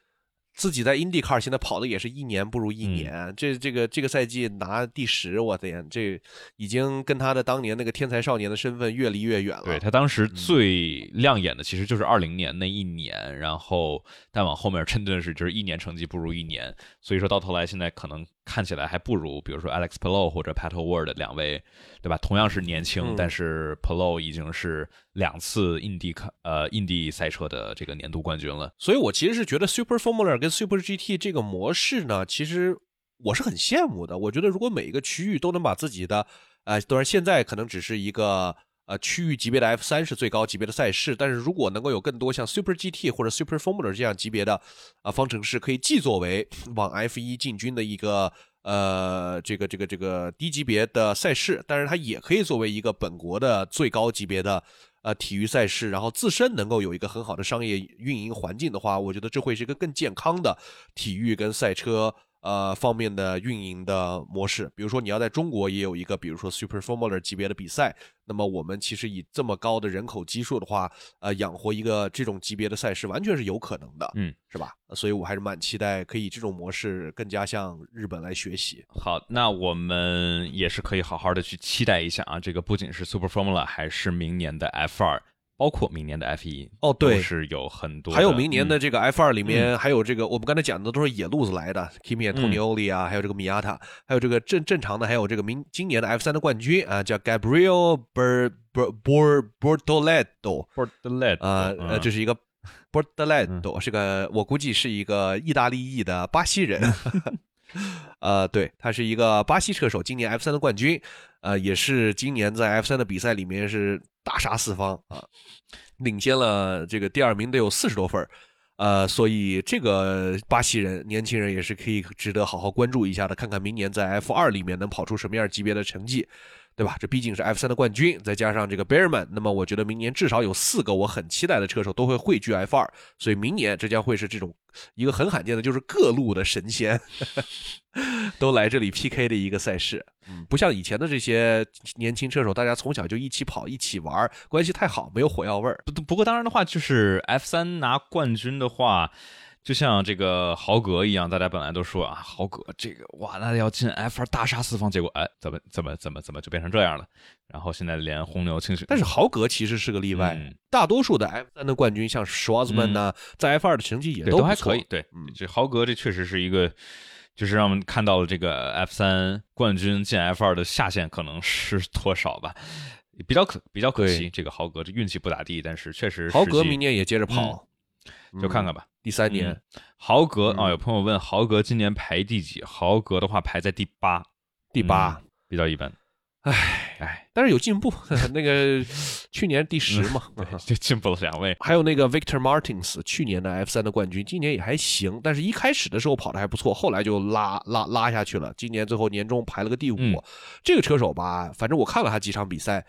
自己在 IndyCar 现在跑的也是一年不如一年，这这个这个赛季拿第十，我天，这已经跟他的当年那个天才少年的身份越离越远了。对他当时最亮眼的其实就是二零年那一年，然后但往后面真的是就是一年成绩不如一年，所以说到头来现在可能看起来还不如，比如说 Alex Palou 或者 Pat Ward 两位，对吧？同样是年轻，但是 Palou 已经是两次印地卡呃印地赛车的这个年度冠军了。所以我其实是觉得 Super Formula 跟 Super GT 这个模式呢，其实我是很羡慕的。我觉得如果每一个区域都能把自己的，呃，当然现在可能只是一个呃区域级别的 F 三是最高级别的赛事，但是如果能够有更多像 Super GT 或者 Super Formula 这样级别的啊方程式，可以既作为往 F 一进军的一个呃这个这个这个低级别的赛事，但是它也可以作为一个本国的最高级别的。呃，体育赛事，然后自身能够有一个很好的商业运营环境的话，我觉得这会是一个更健康的体育跟赛车呃方面的运营的模式。比如说，你要在中国也有一个，比如说 Super Formula 级别的比赛。那么我们其实以这么高的人口基数的话，呃，养活一个这种级别的赛事完全是有可能的，嗯，是吧？所以我还是蛮期待可以这种模式更加向日本来学习。好，那我们也是可以好好的去期待一下啊，这个不仅是 Super Formula，还是明年的 F 二。包括明年的 F 一哦，对，是有很多，还有明年的这个 F 二里面，还有这个我们刚才讲的都是野路子来的，Kimi、Tonioli 啊，还有这个米亚塔，还有这个正正常的，还有这个明今年的 F 三的冠军啊，叫 Gabriel Ber Ber Ber Bortoledo，Bortoledo 啊，呃，这是一个 Bortoleto 是个我估计是一个意大利裔的巴西人，呃，对他是一个巴西车手，今年 F 三的冠军，呃，也是今年在 F 三的比赛里面是。大杀四方啊，领先了这个第二名得有四十多分呃，所以这个巴西人年轻人也是可以值得好好关注一下的，看看明年在 F 二里面能跑出什么样级别的成绩。对吧？这毕竟是 F 三的冠军，再加上这个 Bearman，那么我觉得明年至少有四个我很期待的车手都会汇聚 F 二，所以明年这将会是这种一个很罕见的，就是各路的神仙 都来这里 PK 的一个赛事。嗯，不像以前的这些年轻车手，大家从小就一起跑、一起玩，关系太好，没有火药味儿。不不过当然的话，就是 F 三拿冠军的话。就像这个豪格一样，大家本来都说啊，豪格这个哇，那要进 F 二大杀四方，结果哎，怎么怎么怎么怎么就变成这样了？然后现在连红牛、青训，但是豪格其实是个例外，大多数的 F 三的冠军，像 Schwarzman 呢，在 F 二的成绩也都还可以。对，这豪格这确实是一个，就是让我们看到了这个 F 三冠军进 F 二的下限可能是多少吧？比较可比较可惜，这个豪格这运气不咋地，但是确实豪格明年也接着跑，就看看吧。第三年，豪格啊，有朋友问豪格今年排第几？豪格的话排在第八，第八比较一般。唉唉，但是有进步。那个 去年第十嘛，就进步了两位。还有那个 Victor Martins，去年的 F 三的冠军，今年也还行，但是一开始的时候跑的还不错，后来就拉拉拉下去了。今年最后年终排了个第五。这个车手吧，反正我看了他几场比赛。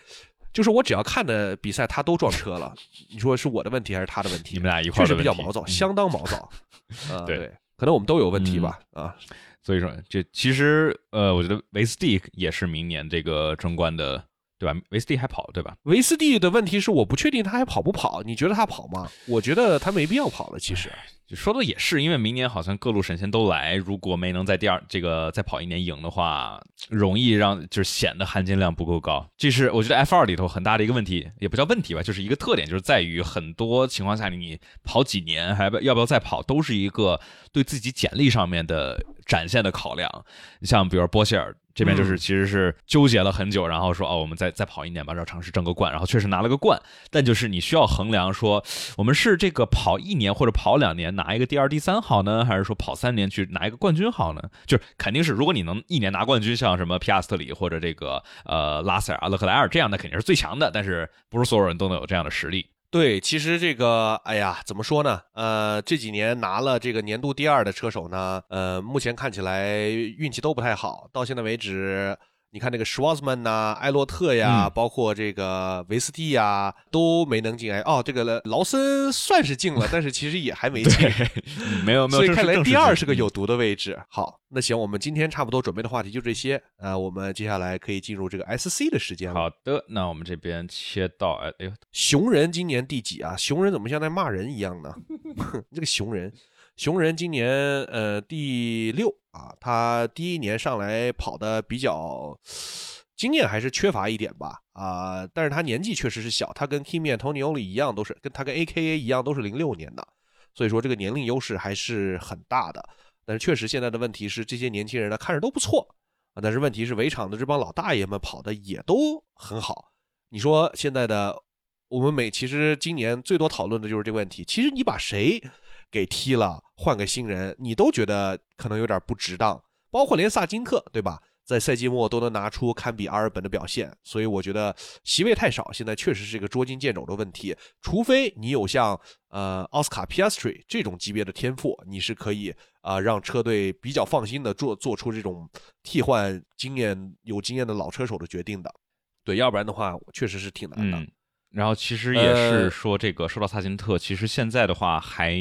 就是我只要看的比赛，他都撞车了。你说是我的问题还是他的问题？你们俩一块儿确实比较毛躁，相当毛躁。对，可能我们都有问题吧。啊，所以说，这其实呃，我觉得维斯蒂也是明年这个争冠的，对吧？维斯蒂还跑，对吧？维斯蒂的问题是，我不确定他还跑不跑。你觉得他跑吗？我觉得他没必要跑了。其实。说的也是，因为明年好像各路神仙都来，如果没能在第二这个再跑一年赢的话，容易让就是显得含金量不够高。这是我觉得 F 二里头很大的一个问题，也不叫问题吧，就是一个特点，就是在于很多情况下你跑几年还要不要再跑，都是一个对自己简历上面的展现的考量。你像比如波希尔。这边就是其实是纠结了很久，然后说哦，我们再再跑一年吧，让尝试争个冠，然后确实拿了个冠。但就是你需要衡量说，我们是这个跑一年或者跑两年拿一个第二、第三好呢，还是说跑三年去拿一个冠军好呢？就是肯定是，如果你能一年拿冠军，像什么皮亚斯特里或者这个呃拉塞尔、阿勒克莱尔这样的，肯定是最强的。但是不是所有人都能有这样的实力。对，其实这个，哎呀，怎么说呢？呃，这几年拿了这个年度第二的车手呢，呃，目前看起来运气都不太好，到现在为止。你看那个 Schwarzman 呐，艾洛特呀，包括这个维斯蒂呀，都没能进。哎，哦，这个劳森算是进了，但是其实也还没进。没有没有，所以看来第二是个有毒的位置。好，那行，我们今天差不多准备的话题就这些。呃，我们接下来可以进入这个 SC 的时间了。好的，那我们这边切到，哎哎呦，熊人今年第几啊？熊人怎么像在骂人一样呢？这个熊人。熊人今年呃第六啊，他第一年上来跑的比较经验还是缺乏一点吧啊，但是他年纪确实是小，他跟 Kimi Antonio 一样都是跟他跟 AKA 一样都是零六年的，所以说这个年龄优势还是很大的。但是确实现在的问题是这些年轻人呢看着都不错啊，但是问题是围场的这帮老大爷们跑的也都很好。你说现在的我们每其实今年最多讨论的就是这个问题，其实你把谁？给踢了，换个新人，你都觉得可能有点不值当。包括连萨金特，对吧？在赛季末都能拿出堪比阿尔本的表现，所以我觉得席位太少，现在确实是一个捉襟见肘的问题。除非你有像呃奥斯卡皮亚斯特这种级别的天赋，你是可以啊让车队比较放心的做做出这种替换经验有经验的老车手的决定的。对，要不然的话，确实是挺难的。然后其实也是说，这个说到萨金特，其实现在的话还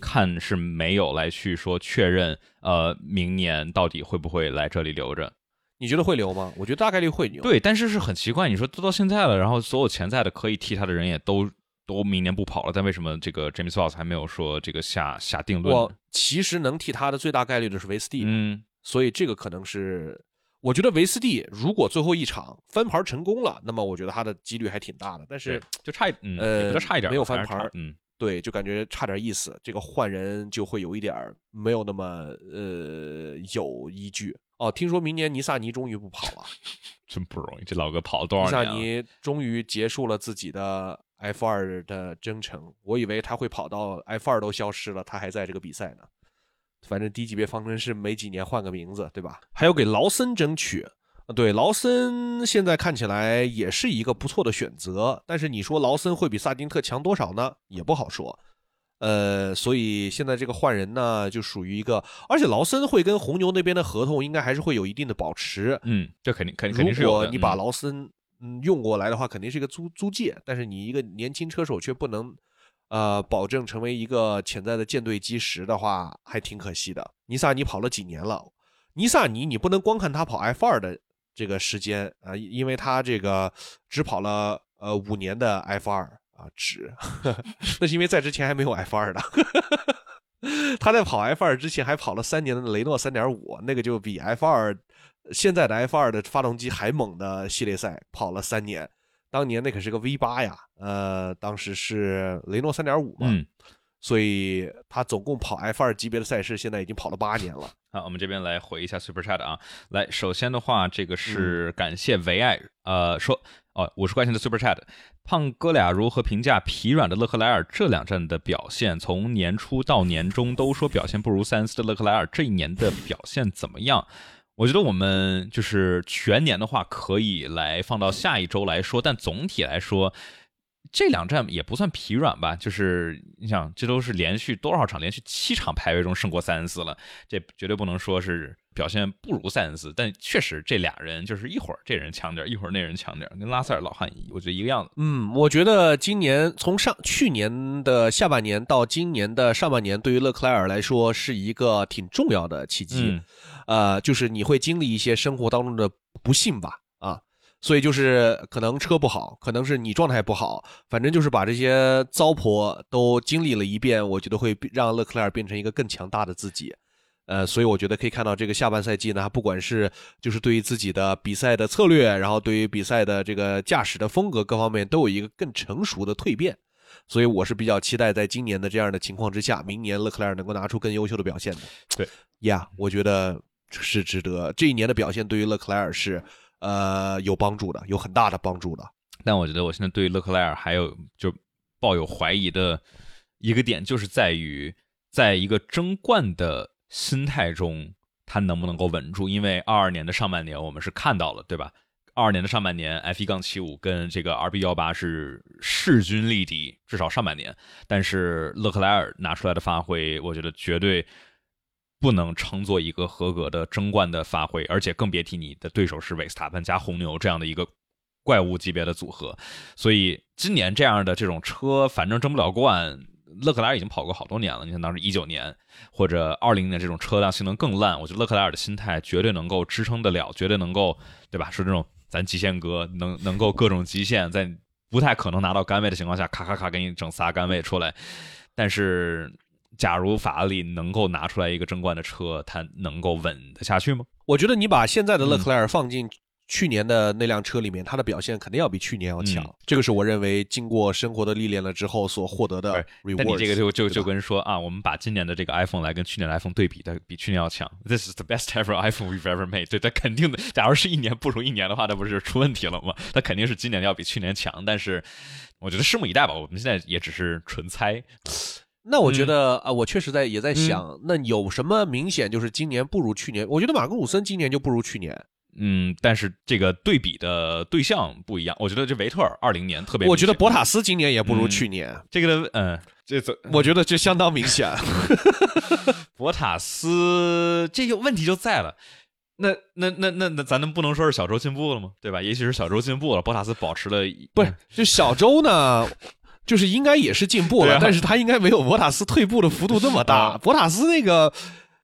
看是没有来去说确认，呃，明年到底会不会来这里留着？你觉得会留吗？我觉得大概率会留。对，但是是很奇怪，你说都到现在了，然后所有潜在的可以替他的人也都都明年不跑了，但为什么这个 James Watt 还没有说这个下下定论？我其实能替他的最大概率的是维斯蒂，嗯，所以这个可能是。我觉得维斯蒂如果最后一场翻盘成功了，那么我觉得他的几率还挺大的。但是就差一呃，差一点，没有翻盘，嗯，对，就感觉差点意思。这个换人就会有一点没有那么呃有依据哦。听说明年尼萨尼终于不跑了，真不容易，这老哥跑了多少年？尼萨尼终于结束了自己的 F 二的征程。我以为他会跑到 F 二都消失了，他还在这个比赛呢。反正低级别方程式没几年换个名字，对吧？还有给劳森争取，对劳森现在看起来也是一个不错的选择。但是你说劳森会比萨丁特强多少呢？也不好说。呃，所以现在这个换人呢，就属于一个，而且劳森会跟红牛那边的合同应该还是会有一定的保持。嗯，这肯定肯肯定是有如果你把劳森嗯用过来的话，肯定是一个租租借，但是你一个年轻车手却不能。呃，保证成为一个潜在的舰队基石的话，还挺可惜的。尼萨尼跑了几年了？尼萨尼，你不能光看他跑 F 二的这个时间啊，因为他这个只跑了呃五年的 F 二啊，只 那是因为在之前还没有 F 二的。他在跑 F 二之前还跑了三年的雷诺三点五，那个就比 F 二现在的 F 二的发动机还猛的系列赛跑了三年。当年那可是个 V 八呀，呃，当时是雷诺三点五嘛，所以他总共跑 F 二级别的赛事，现在已经跑了八年了。好，我们这边来回一下 Super Chat 啊，来，首先的话，这个是感谢唯爱，呃，说哦，五十块钱的 Super Chat，胖哥俩如何评价疲软的勒克莱尔这两站的表现？从年初到年终都说表现不如三思的勒克莱尔，这一年的表现怎么样？我觉得我们就是全年的话，可以来放到下一周来说，但总体来说，这两站也不算疲软吧。就是你想，这都是连续多少场，连续七场排位中胜过三恩斯了，这绝对不能说是表现不如塞恩斯。但确实，这俩人就是一会儿这人强点，一会儿那人强点，跟拉塞尔老汉一，我觉得一个样子。嗯，我觉得今年从上去年的下半年到今年的上半年，对于勒克莱尔来说是一个挺重要的契机。呃，就是你会经历一些生活当中的不幸吧，啊，所以就是可能车不好，可能是你状态不好，反正就是把这些糟粕都经历了一遍，我觉得会让勒克莱尔变成一个更强大的自己。呃，所以我觉得可以看到这个下半赛季呢，不管是就是对于自己的比赛的策略，然后对于比赛的这个驾驶的风格各方面都有一个更成熟的蜕变。所以我是比较期待在今年的这样的情况之下，明年勒克莱尔能够拿出更优秀的表现的。对，呀，我觉得。是值得这一年的表现，对于勒克莱尔是呃有帮助的，有很大的帮助的。但我觉得我现在对勒克莱尔还有就抱有怀疑的一个点，就是在于在一个争冠的心态中，他能不能够稳住？因为二二年的上半年我们是看到了，对吧？二二年的上半年，F 一杠七五跟这个 RB 幺八是势均力敌，至少上半年。但是勒克莱尔拿出来的发挥，我觉得绝对。不能称作一个合格的争冠的发挥，而且更别提你的对手是维斯塔潘加红牛这样的一个怪物级别的组合。所以今年这样的这种车，反正争不了冠。勒克莱尔已经跑过好多年了，你看当时一九年或者二零年这种车辆性能更烂，我觉得勒克莱尔的心态绝对能够支撑得了，绝对能够对吧？说这种咱极限哥能能够各种极限，在不太可能拿到杆位的情况下，咔咔咔给你整仨杆位出来。但是。假如法拉利能够拿出来一个争冠的车，它能够稳得下去吗？我觉得你把现在的勒克莱尔放进。去年的那辆车里面，它的表现肯定要比去年要强。这个是我认为经过生活的历练了之后所获得的。但你这个就就就跟说啊，我们把今年的这个 iPhone 来跟去年的 iPhone 对比，的比去年要强。This is the best ever iPhone we've ever made。对，它肯定的。假如是一年不如一年的话，那不是出问题了吗？它肯定是今年要比去年强。但是我觉得拭目以待吧。我们现在也只是纯猜。那我觉得啊，我确实在也在想，那有什么明显就是今年不如去年？我觉得马格鲁森今年就不如去年。嗯，但是这个对比的对象不一样。我觉得这维特尔二零年特别，我觉得博塔斯今年也不如去年。这个的嗯，这怎我觉得这相当明显。博塔斯这个问题就在了。那那那那那，咱们不能说是小周进步了吗？对吧？也许是小周进步了，博塔斯保持了。不是，就小周呢，就是应该也是进步了，但是他应该没有博塔斯退步的幅度那么大。博塔斯那个。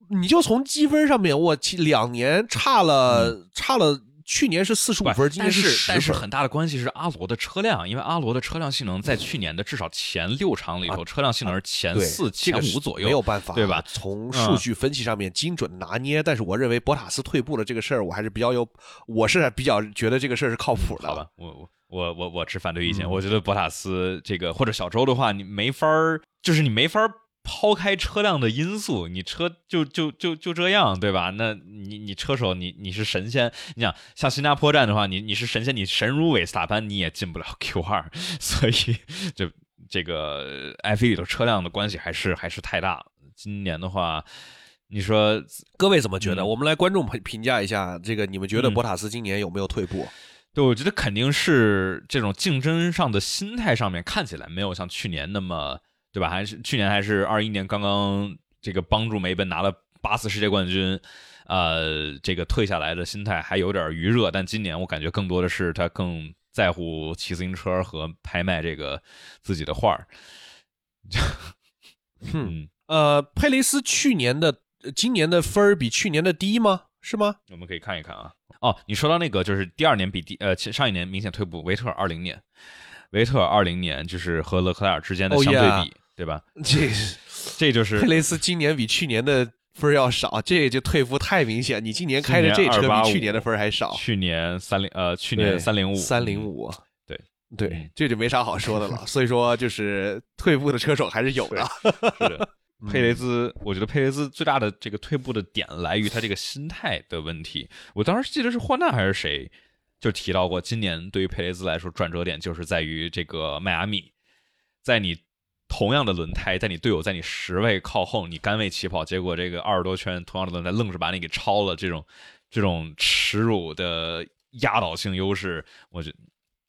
你就从积分上面，我两年差了差了，去年是四十五分，今年是十分。但是很大的关系是阿罗的车辆，因为阿罗的车辆性能在去年的至少前六场里头，车辆性能是前四、前五左右，没有办法，对吧？从数据分析上面精准拿捏。但是我认为博塔斯退步了这个事儿，我还是比较有，我是比较觉得这个事儿是靠谱的。好吧，我我我我我持反对意见。我觉得博塔斯这个或者小周的话，你没法儿，就是你没法儿。抛开车辆的因素，你车就就就就这样，对吧？那你你车手，你你是神仙。你想像新加坡站的话，你你是神仙，你神如韦斯塔潘，你也进不了 Q 二。所以就这个 F 一里头车辆的关系还是还是太大了。今年的话，你说各位怎么觉得？我们来观众评评价一下，这个你们觉得博塔斯今年有没有退步？对，我觉得肯定是这种竞争上的心态上面看起来没有像去年那么。对吧？还是去年还是二一年，刚刚这个帮助梅奔拿了八次世界冠军，呃，这个退下来的心态还有点余热。但今年我感觉更多的是他更在乎骑自行车和拍卖这个自己的画儿。嗯，呃，佩雷斯去年的、今年的分儿比去年的低吗？是吗？我们可以看一看啊。哦，你说到那个就是第二年比第呃上一年明显退步，维特尔二零年，维特尔二零年就是和勒克莱尔之间的相对比。对吧？这这就是佩雷斯今年比去年的分要少，这就退步太明显。你今年开的这车比去年的分还少。去年三零呃，去年三零五三零五，对对，这就没啥好说的了。所以说，就是退步的车手还是有的。是的，佩雷兹，我觉得佩雷兹最大的这个退步的点来于他这个心态的问题。我当时记得是霍纳还是谁就提到过，今年对于佩雷兹来说，转折点就是在于这个迈阿密，在你。同样的轮胎，在你队友在你十位靠后，你甘位起跑，结果这个二十多圈同样的轮胎愣是把你给超了，这种这种耻辱的压倒性优势，我觉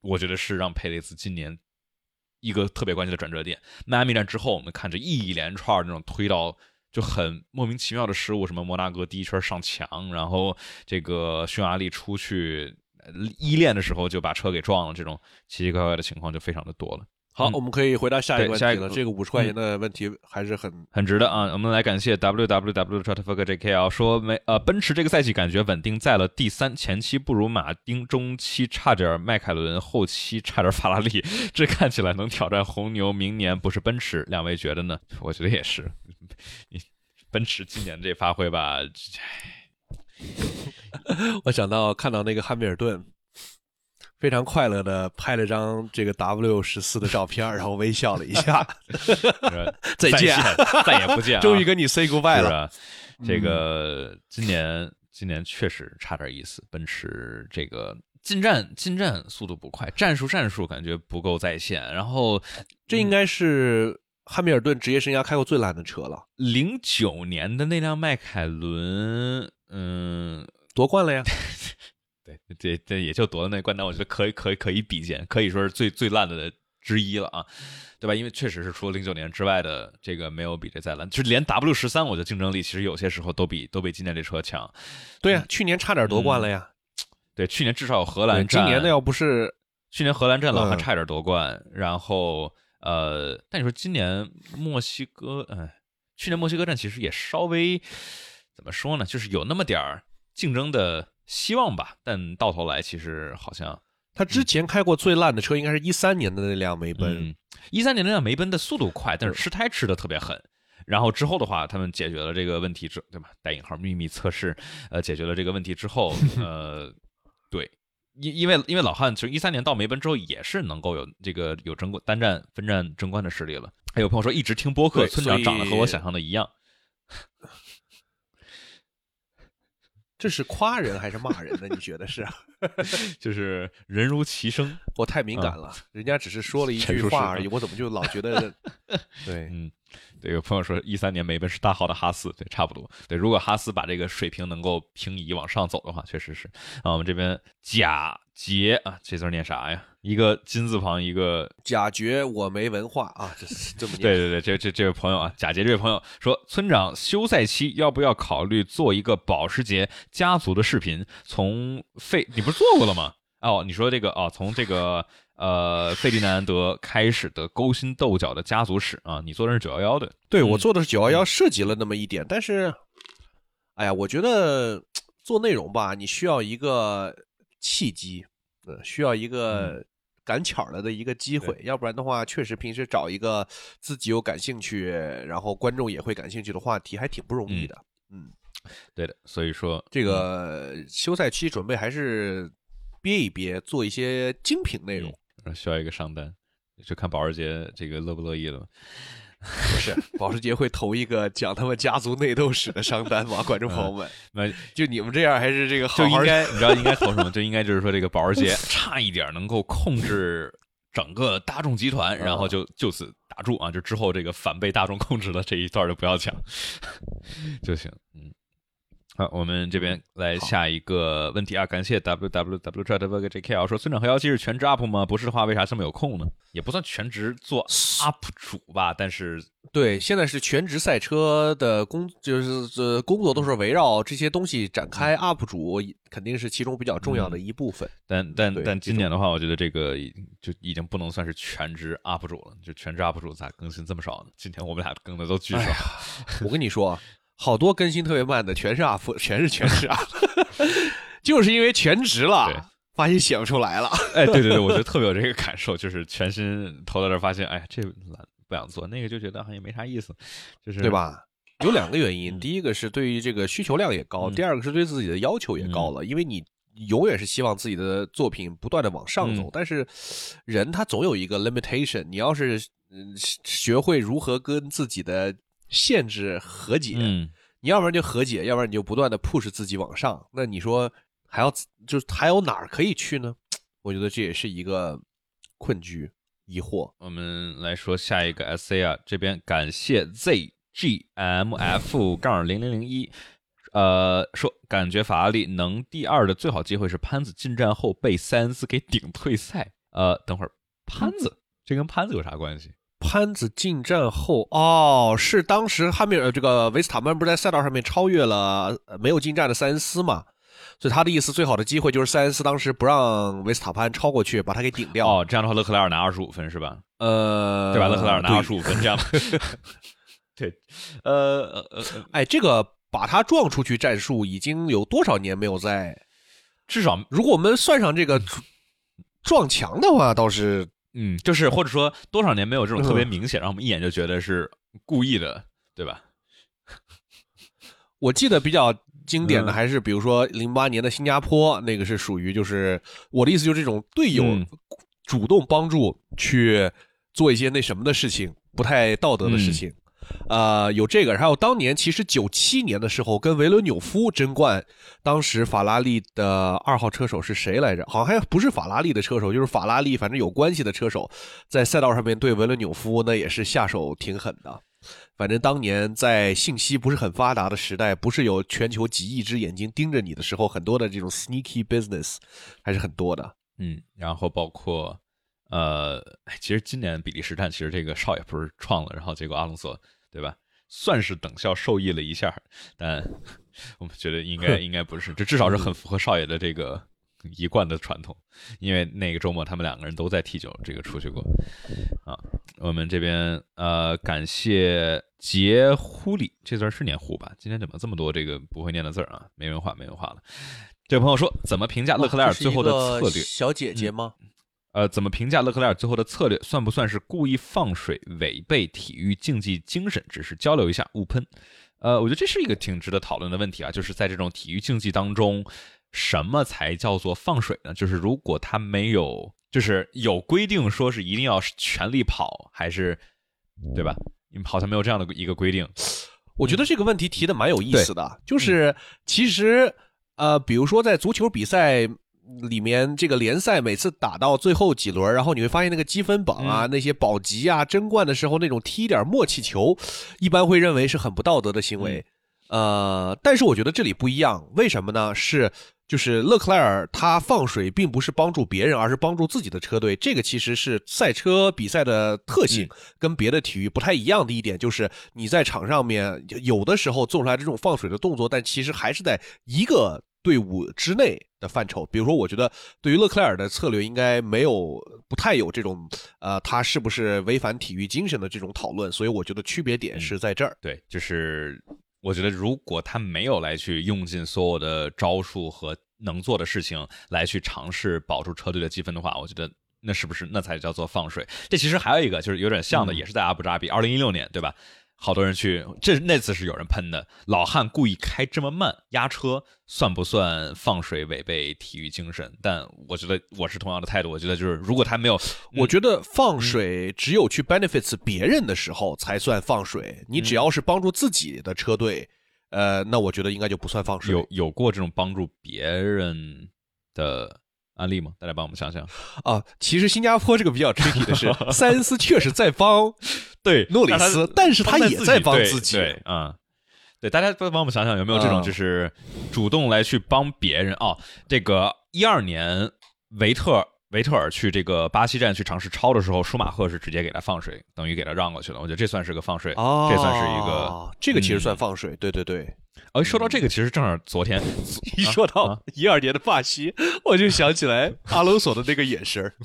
我觉得是让佩雷斯今年一个特别关键的转折点。迈阿密站之后，我们看着一连串那种推到就很莫名其妙的失误，什么摩纳哥第一圈上墙，然后这个匈牙利出去依恋的时候就把车给撞了，这种奇奇怪怪的情况就非常的多了。好，我们可以回答下一个问题了。这个五十块钱的问题还是很很值的啊！我们来感谢 w w w t r a f i c j k l 说，没呃，奔驰这个赛季感觉稳定在了第三，前期不如马丁，中期差点迈凯伦，后期差点法拉利，这看起来能挑战红牛，明年不是奔驰，两位觉得呢？我觉得也是，你奔驰今年这发挥吧，我想到看到那个汉密尔顿。非常快乐的拍了张这个 W 十四的照片，然后微笑了一下 再见，再也不见，终于跟你 say goodbye 了。这个今年今年确实差点意思，奔驰这个进站进站速度不快，战术战术感觉不够在线。然后这应该是汉密尔顿职业生涯开过最烂的车了。零九年的那辆迈凯伦，嗯，夺冠了呀。对，这这也就夺了那冠，单我觉得可以，可以，可以比肩，可以说是最最烂的之一了啊，对吧？因为确实是除了零九年之外的这个没有比这再烂，就是连 W 十三，我觉得竞争力其实有些时候都比都比今年这车强。对呀，去年差点夺冠了呀。对，去年至少有荷兰站。今年的要不是去年荷兰站了，还差点夺冠。然后呃，但你说今年墨西哥，哎，去年墨西哥站其实也稍微怎么说呢？就是有那么点儿竞争的。希望吧，但到头来其实好像他之前开过最烂的车，应该是一三年的那辆梅奔。一三年那辆梅奔的速度快，但是吃胎吃的特别狠。然后之后的话，他们解决了这个问题之，对吧？带引号秘密测试，呃，解决了这个问题之后，呃，对，因因为因为老汉从一三年到梅奔之后，也是能够有这个有争冠单战分战争冠的实力了。还有朋友说，一直听播客，村长长得和我想象的一样。这是夸人还是骂人呢？你觉得是？就是人如其声，我太敏感了，人家只是说了一句话而已，我怎么就老觉得 对？嗯，对，有朋友说一三年梅奔是大号的哈斯，对，差不多。对，如果哈斯把这个水平能够平移往上走的话，确实是。啊，我们这边贾杰啊，这字儿念啥呀？一个金字旁，一个假觉我没文化啊，这是这么念。对对对，这这这位朋友啊，贾杰这位朋友说，村长休赛期要不要考虑做一个保时捷家族的视频？从费，你不是做过了吗？哦，你说这个哦，从这个呃费迪南德开始的勾心斗角的家族史啊，你做的是九幺幺的，对我嗯做的是九幺幺，涉及了那么一点，但是，哎呀，我觉得做内容吧，你需要一个契机，呃，需要一个赶巧了的一个机会，要不然的话，确实平时找一个自己有感兴趣，然后观众也会感兴趣的话题，还挺不容易的。嗯，对的，所以说这个休赛期准备还是憋一憋，做一些精品内容。嗯需要一个上单，就看保时捷这个乐不乐意了。不是，保时捷会投一个讲他们家族内斗史的商单吗？观众朋友们，那就你们这样，还是这个好好就应该，你知道应该投什么？就应该就是说这个保时捷差一点能够控制整个大众集团，然后就就此打住啊！就之后这个反被大众控制的这一段就不要讲 就行。嗯，好，我们这边来下一个问题啊！感谢 w w w j w j k l 说村长和妖姬是全职 UP 吗？不是的话，为啥这么有空呢？也不算全职做 UP 主吧，但是对，现在是全职赛车的工，就是呃工作都是围绕这些东西展开，UP 主肯定是其中比较重要的一部分。但但但今年的话，我觉得这个已就已经不能算是全职 UP 主了。就全职 UP 主咋更新这么少呢？今天我们俩更的都巨少。我跟你说，啊好多更新特别慢的，全是 UP，全是全职 UP，就是因为全职了，发现写不出来了。哎，对对对，我觉得特别有这个感受，就是全新投到这儿发现，哎，这懒不想做，那个就觉得好像也没啥意思，就是对？吧？有两个原因，嗯第一个是对于这个需求量也高，嗯第二个是对自己的要求也高了，因为你永远是希望自己的作品不断的往上走，嗯但是人他总有一个 limitation，你要是嗯学会如何跟自己的限制和解，嗯，你要不然就和解，要不然你就不断的 push 自己往上，那你说还要就是还有哪儿可以去呢？我觉得这也是一个困局疑惑。我们来说下一个 SA 啊，这边感谢 ZGMF 杠零零零一。呃，说感觉法拉利能第二的最好机会是潘子进站后被塞恩斯给顶退赛。呃，等会儿潘子这跟潘子有啥关系？潘子进站后，哦，是当时汉密尔这个维斯塔潘不是在赛道上面超越了呃没有进站的塞恩斯嘛？所以他的意思，最好的机会就是塞恩斯当时不让维斯塔潘超过去，把他给顶掉。哦，这样的话，勒克莱尔拿二十五分是吧？呃，对吧？勒克莱尔拿对二十五分，这样。对，呃，呃哎，这个把他撞出去战术已经有多少年没有在？至少如果我们算上这个撞墙的话，倒是嗯，就是或者说多少年没有这种特别明显，让我们一眼就觉得是故意的，对吧？我记得比较经典的嗯还是比如说零八年的新加坡，那个是属于就是我的意思就是这种队友嗯主动帮助去做一些那什么的事情，不太道德的事情。呃，有这个，然后当年其实九七年的时候跟维伦纽夫争冠，当时法拉利的二号车手是谁来着？好像还不是法拉利的车手，就是法拉利反正有关系的车手，在赛道上面对维伦纽夫那也是下手挺狠的。反正当年在信息不是很发达的时代，不是有全球几亿只眼睛盯着你的时候，很多的这种 sneaky business 还是很多的。嗯，然后包括呃，其实今年比利时站其实这个少爷不是创了，然后结果阿隆索对吧，算是等效受益了一下，但我们觉得应该应该不是，这至少是很符合少爷的这个一贯的传统，因为那个周末他们两个人都在 T 九这个出去过啊。我们这边呃，感谢杰呼里，这字儿是念呼吧？今天怎么这么多这个不会念的字儿啊？没文化，没文化了。这位朋友说，怎么评价勒克莱尔最后的策略？小姐姐吗？呃，怎么评价勒克莱尔最后的策略？算不算是故意放水，违背体育竞技精神？只是交流一下，勿喷。呃，我觉得这是一个挺值得讨论的问题啊，就是在这种体育竞技当中，什么才叫做放水呢？就是如果他没有，就是有规定说是一定要全力跑，还是对吧？好像没有这样的一个规定。我觉得这个问题提的蛮有意思的，就是其实呃，比如说在足球比赛。里面这个联赛每次打到最后几轮，然后你会发现那个积分榜啊，那些保级啊、争冠的时候那种踢点默契球，一般会认为是很不道德的行为。呃，但是我觉得这里不一样，为什么呢？是就是勒克莱尔他放水并不是帮助别人，而是帮助自己的车队。这个其实是赛车比赛的特性，跟别的体育不太一样的一点，就是你在场上面有的时候做出来这种放水的动作，但其实还是在一个。队伍之内的范畴，比如说，我觉得对于勒克莱尔的策略应该没有不太有这种呃，他是不是违反体育精神的这种讨论，所以我觉得区别点是在这儿。对，就是我觉得如果他没有来去用尽所有的招数和能做的事情来去尝试保住车队的积分的话，我觉得那是不是那才叫做放水？这其实还有一个就是有点像的，也是在阿布扎比，二零一六年，对吧？好多人去，这那次是有人喷的。老汉故意开这么慢压车，算不算放水违背体育精神？但我觉得我是同样的态度。我觉得就是，如果他没有，我觉得放水只有去 benefits 别人的时候才算放水。你只要是帮助自己的车队，呃，那我觉得应该就不算放水。有有过这种帮助别人的。案例吗？大家帮我们想想啊！其实新加坡这个比较 tricky 的是，塞恩斯确实在帮对诺里斯，但是他也在帮自己。对，啊，对，大家帮帮我们想想，有没有这种就是主动来去帮别人啊？这个一二年维特维特尔去这个巴西站去尝试超的时候，舒马赫是直接给他放水，等于给他让过去了。我觉得这算是个放水，这算是一个，这个其实算放水。对对对。哦，说到这个，其实正好昨天 一说到一二年的巴西，我就想起来阿隆索的那个眼神儿。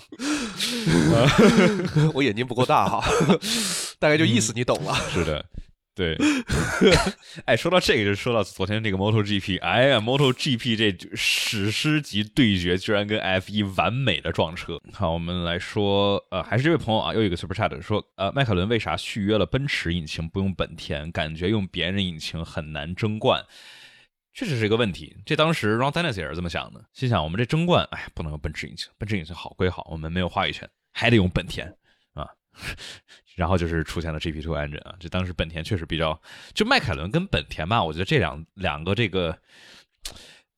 我眼睛不够大哈，大概就意思你懂了。是的。对，哎，说到这个，就说到昨天那个 MotoGP，哎呀，MotoGP 这史诗级对决居然跟 F1 完美的撞车。好，我们来说，呃，还是这位朋友啊，又一个 Super Chat 说，呃，迈凯伦为啥续约了奔驰引擎不用本田？感觉用别人引擎很难争冠，确实是一个问题。这当时 Ron Dennis 也是这么想的，心想我们这争冠，哎，不能用奔驰引擎，奔驰引擎好归好，我们没有话语权，还得用本田。然后就是出现了 GP2 engine 啊，这当时本田确实比较，就迈凯伦跟本田吧，我觉得这两两个这个，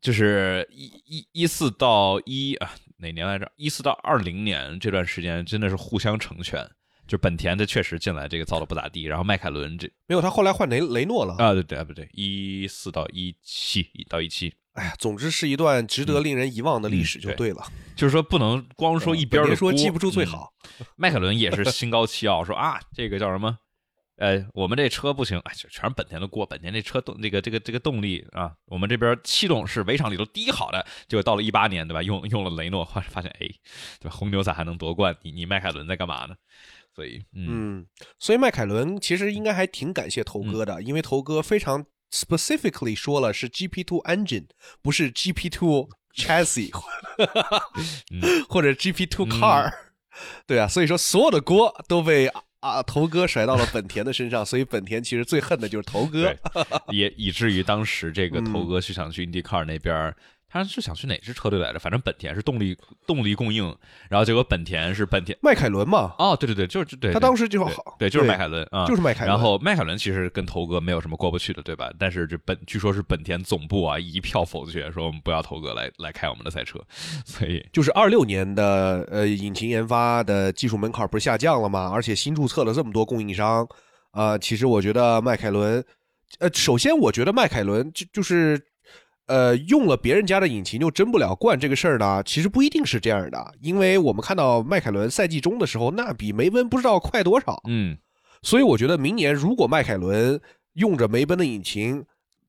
就是一一一四到一啊哪年来着？一四到二零年这段时间真的是互相成全，就本田的确实进来这个造的不咋地，然后迈凯伦这没有，他后来换雷雷诺了啊，对对不对？一四到一七到一七。哎呀，总之是一段值得令人遗忘的历史就对了。就是说，不能光说一边的说记不住最好。迈凯伦也是心高气傲，说啊，这个叫什么？呃，我们这车不行，哎，全是本田的锅。本田这车动，这个这个这个动力啊，我们这边气动是围场里头第一好的。结果到了一八年，对吧？用用了雷诺，发现哎，对吧？红牛咋还能夺冠？你你迈凯伦在干嘛呢？所以，嗯，所以迈凯伦其实应该还挺感谢头哥的，因为头哥非常。Specifically 说了是 GP2 engine，不是 GP2 chassis，或者 GP2 car，对啊，所以说所有的锅都被啊头哥甩到了本田的身上，所以本田其实最恨的就是头哥，也以至于当时这个头哥是想去 IndyCar 那边。他是想去哪支车队来着？反正本田是动力动力供应，然后结果本田是本田迈凯伦嘛？哦，对对对，就是对。他当时就好，对，就是迈凯伦啊，就是迈凯伦。然后迈凯伦其实跟头哥没有什么过不去的，对吧？但是这本据说是本田总部啊一票否决，说我们不要头哥来来开我们的赛车。所以就是二六年的呃引擎研发的技术门槛不是下降了吗？而且新注册了这么多供应商呃，其实我觉得迈凯伦，呃，首先我觉得迈凯伦就就是。呃，用了别人家的引擎就争不了冠这个事儿呢，其实不一定是这样的，因为我们看到迈凯伦赛季中的时候，那比梅奔不知道快多少。嗯，所以我觉得明年如果迈凯伦用着梅奔的引擎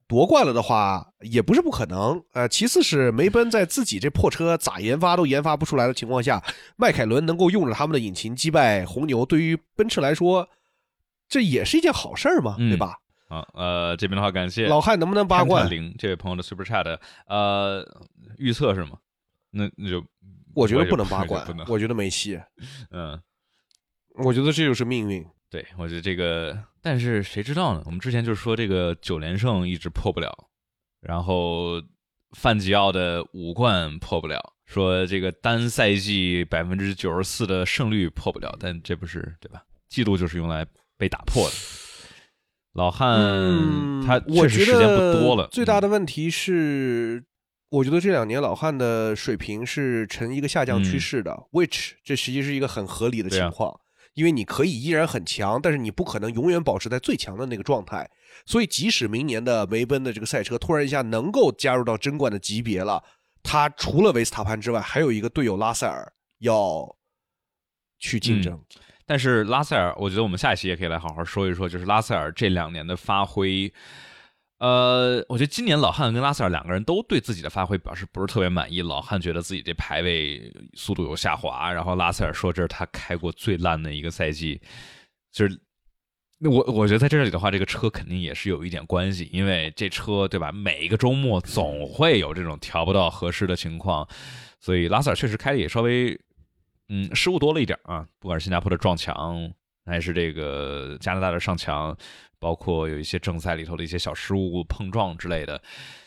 夺冠了的话，也不是不可能。呃，其次是梅奔在自己这破车咋研发都研发不出来的情况下，迈凯伦能够用着他们的引擎击败红牛，对于奔驰来说，这也是一件好事儿嘛，对吧？啊，呃，这边的话，感谢老汉能不能八冠零这位朋友的 super chat，呃，预测是吗？那那就我觉得不能八冠我觉得不能，我觉得没戏。嗯，我觉得这就是命运。对，我觉得这个，但是谁知道呢？我们之前就是说这个九连胜一直破不了，然后范吉奥的五冠破不了，说这个单赛季百分之九十四的胜率破不了，但这不是对吧？记录就是用来被打破的。老汉、他确实时间不多了，最大的的问题是，我觉得这两年老汉的水平是呈一个下降趋势的、w h i c h 这实际是一个很合理的情况。因为你可以依然很强，但是你不可能永远保持在最强的那个状态。所以，即使明年的梅奔的这个赛车突然一下能够加入到争冠的级别了，他除了维斯塔潘之外，还有一个队友拉塞尔要去竞争。但是拉塞尔，我觉得我们下一期也可以来好好说一说，就是拉塞尔这两年的发挥。呃，我觉得今年老汉跟拉塞尔两个人都对自己的发挥表示不是特别满意。老汉觉得自己这排位速度有下滑，然后拉塞尔说这是他开过最烂的一个赛季。就是那我我觉得在这里的话，这个车肯定也是有一点关系，因为这车对吧，每一个周末总会有这种调不到合适的情况，所以拉塞尔确实开的也稍微嗯失误多了一点啊，不管是新加坡的撞墙，还是这个加拿大的上墙。包括有一些正赛里头的一些小失误、碰撞之类的，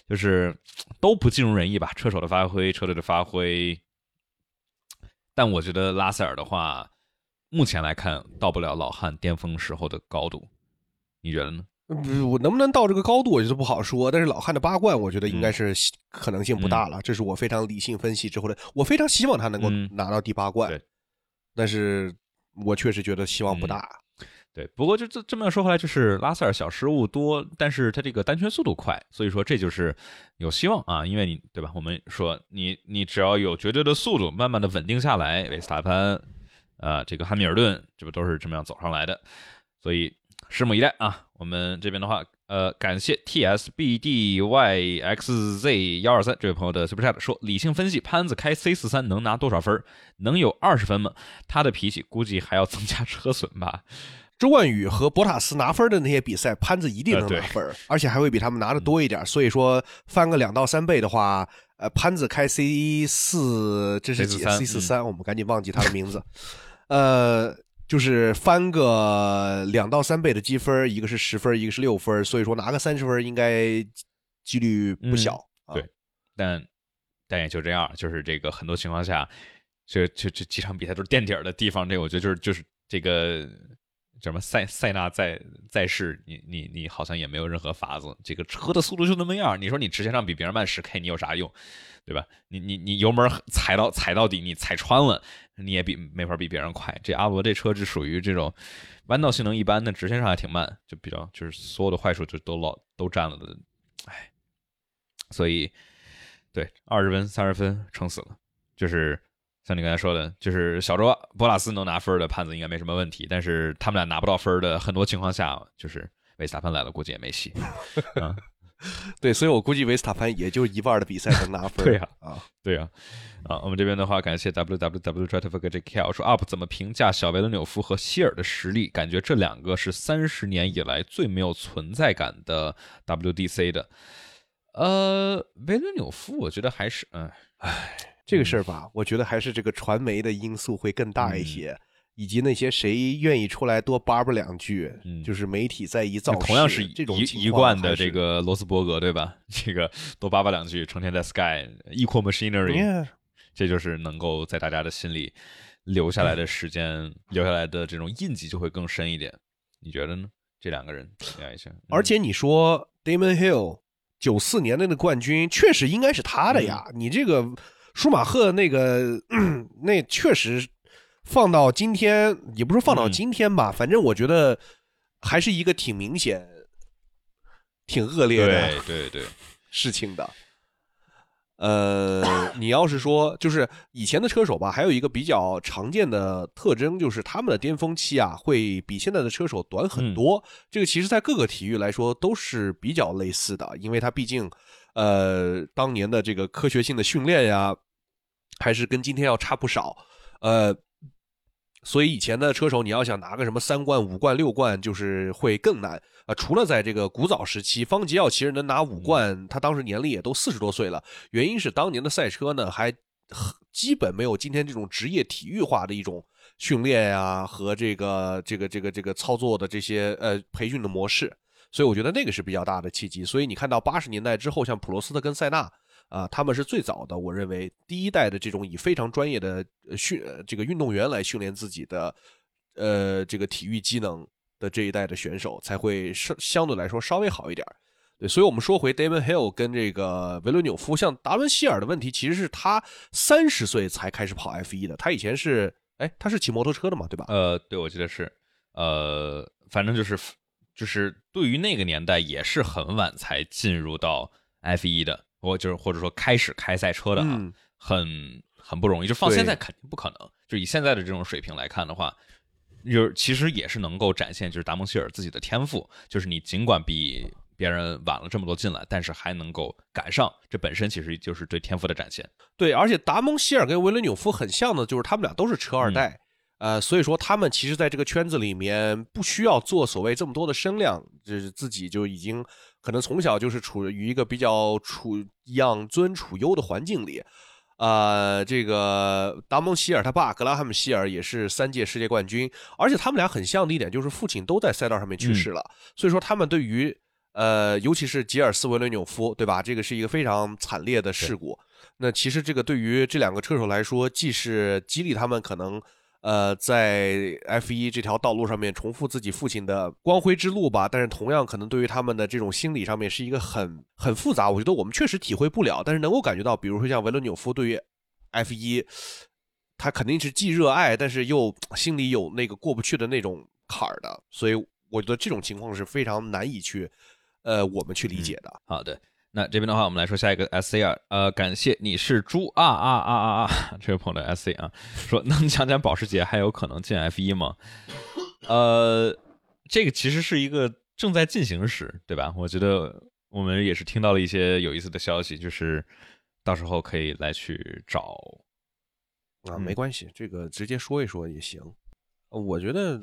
就是都不尽如人意吧。车手的发挥，车队的发挥，但我觉得拉塞尔的话，目前来看到不了老汉巅峰时候的高度，你觉得呢？不，我能不能到这个高度，我觉得不好说。但是老汉的八冠，我觉得应该是可能性不大了。这是我非常理性分析之后的，我非常希望他能够嗯拿到第八冠，对但是我确实觉得希望不大。对，不过就这这么说回来，就是拉塞尔小失误多，但是他这个单圈速度快，所以说这就是有希望啊，因为你对吧？我们说你你只要有绝对的速度，慢慢的稳定下来，维斯塔潘，呃，这个汉密尔顿，这不都是这么样走上来的？所以拭目以待啊！我们这边的话，呃，感谢 T S B D Y X Z 幺二三这位朋友的 Super Chat 说，理性分析，潘子开 C 四三能拿多少分？能有二十分吗？他的脾气估计还要增加车损吧。周冠宇和博塔斯拿分的那些比赛，潘子一定能拿分，而且还会比他们拿的多一点。所以说翻个两到三倍的话，呃，潘子开 C 四，这是几 C43 C 四三？我们赶紧忘记他的名字。呃，就是翻个两到三倍的积分，一个是十分，一个是六分，所以说拿个三十分应该几率不小。啊对但但也就这样，就是这个很多情况下，这这这几场比赛都是垫底儿的地方，这个我觉得就是就是这个叫什么塞塞纳在在世，你你你好像也没有任何法子，这个车的速度就那么样，你说你直线上比别人慢十 K，你有啥用，对吧？你你你油门踩到踩到底，你踩穿了，你也比没法比别人快。这阿罗这车是属于这种弯道性能一般的，直线上还挺慢，就比较就是所有的坏处就都老都占了的，哎，所以对二十分三十分撑死了，就是像你刚才说的，就是小周博拉斯能拿分的判子应该没什么问题，但是他们俩拿不到分的很多情况下，就是维斯塔潘来了，估计也没戏。啊，对，所以我估计维斯塔潘也就一半的比赛能拿分。对呀啊，对呀、啊，我们这边的话，感谢 w w w d r i v e r j k 说 UP 怎么评价小维伦纽夫和希尔的实力？感觉这两个是三十年以来最没有存在感的 WDC 的。呃，维伦纽夫，我觉得还是，嗯，这个事儿吧，我觉得还是这个传媒的因素会更大一些，以及那些谁愿意出来多叭叭两句，嗯就是媒体在一造势，同样是这种一一贯的这个罗斯伯格，对吧？这个多叭叭两句，成天在 Sky Equal Machinery，、这就是能够在大家的心里留下来的时间，留下来的这种印记就会更深一点。你觉得呢？这两个人评价一下，嗯而且你说 Damon Hill 九四年的那个冠军，确实应该是他的呀。嗯你这个舒马赫那个，那确实放到今天，也不是放到嗯今天吧，反正我觉得还是一个挺明显、挺恶劣的对对对，事情的。呃，你要是说，就是以前的车手吧，还有一个比较常见的特征，就是他们的巅峰期啊，会比现在的车手短很多。这个其实，在各个体育来说都是比较类似的，因为它毕竟，呃，当年的这个科学性的训练呀，还是跟今天要差不少。呃，所以以前的车手，你要想拿个什么三冠、五冠、六冠，就是会更难。啊，除了在这个古早时期，方吉奥其实能拿五冠，他当时年龄也都四十多岁了。原因是当年的赛车呢，还基本没有今天这种职业体育化的一种训练呀和这个这个这个这个操作的这些呃培训的模式，所以我觉得那个是比较大的契机。所以你看到八十年代之后，像普罗斯特跟塞纳啊，他们是最早的，我认为第一代的这种以非常专业的训这个运动员来训练自己的呃这个体育机能的这一代的选手，才会相相对来说稍微好一点。对，所以，我们说回 Damon Hill 跟这个维伦纽夫，像达伦希尔的问题，其实是他三十岁才开始跑 F 一的。他以前是，哎，他是骑摩托车的嘛，对吧？呃，对，我记得是，呃，反正就是，就是对于那个年代也是很晚才进入到 F 一的，我就是或者说开始开赛车的啊，很很不容易。就放现在肯定不可能，就以现在的这种水平来看的话，就是其实也是能够展现就是达蒙希尔自己的天赋，就是你尽管比。别人晚了这么多进来，但是还能够赶上，这本身其实就是对天赋的展现。对，而且达蒙希尔跟维伦纽夫很像的，就是他们俩都是车二代，呃，所以说他们其实在这个圈子里面不需要做所谓这么多的声量，就是自己就已经可能从小就是处于一个比较处养尊处优的环境里。呃，这个达蒙希尔他爸格拉汉姆希尔也是三届世界冠军，而且他们俩很像的一点就是父亲都在赛道上面去世了，所以说他们对于呃，尤其是吉尔斯维伦纽夫，对吧？这个是一个非常惨烈的事故。那其实这个对于这两个车手来说，既是激励他们可能呃在 F 一这条道路上面重复自己父亲的光辉之路吧，但是同样可能对于他们的这种心理上面是一个很很复杂。我觉得我们确实体会不了，但是能够感觉到，比如说像维伦纽夫对于 F 一，他肯定是既热爱，但是又心里有那个过不去的那种坎儿的。所以我觉得这种情况是非常难以去。呃，我们去理解的。好的，那这边的话，我们来说下一个 S C 啊，呃，感谢你是猪啊啊啊啊啊！这位朋友 S C 啊，说能讲讲保时捷还有可能进 F 一吗？呃，这个其实是一个正在进行时，对吧？我觉得我们也是听到了一些有意思的消息，就是到时候可以来去找啊，没关系，这个直接说一说也行。我觉得。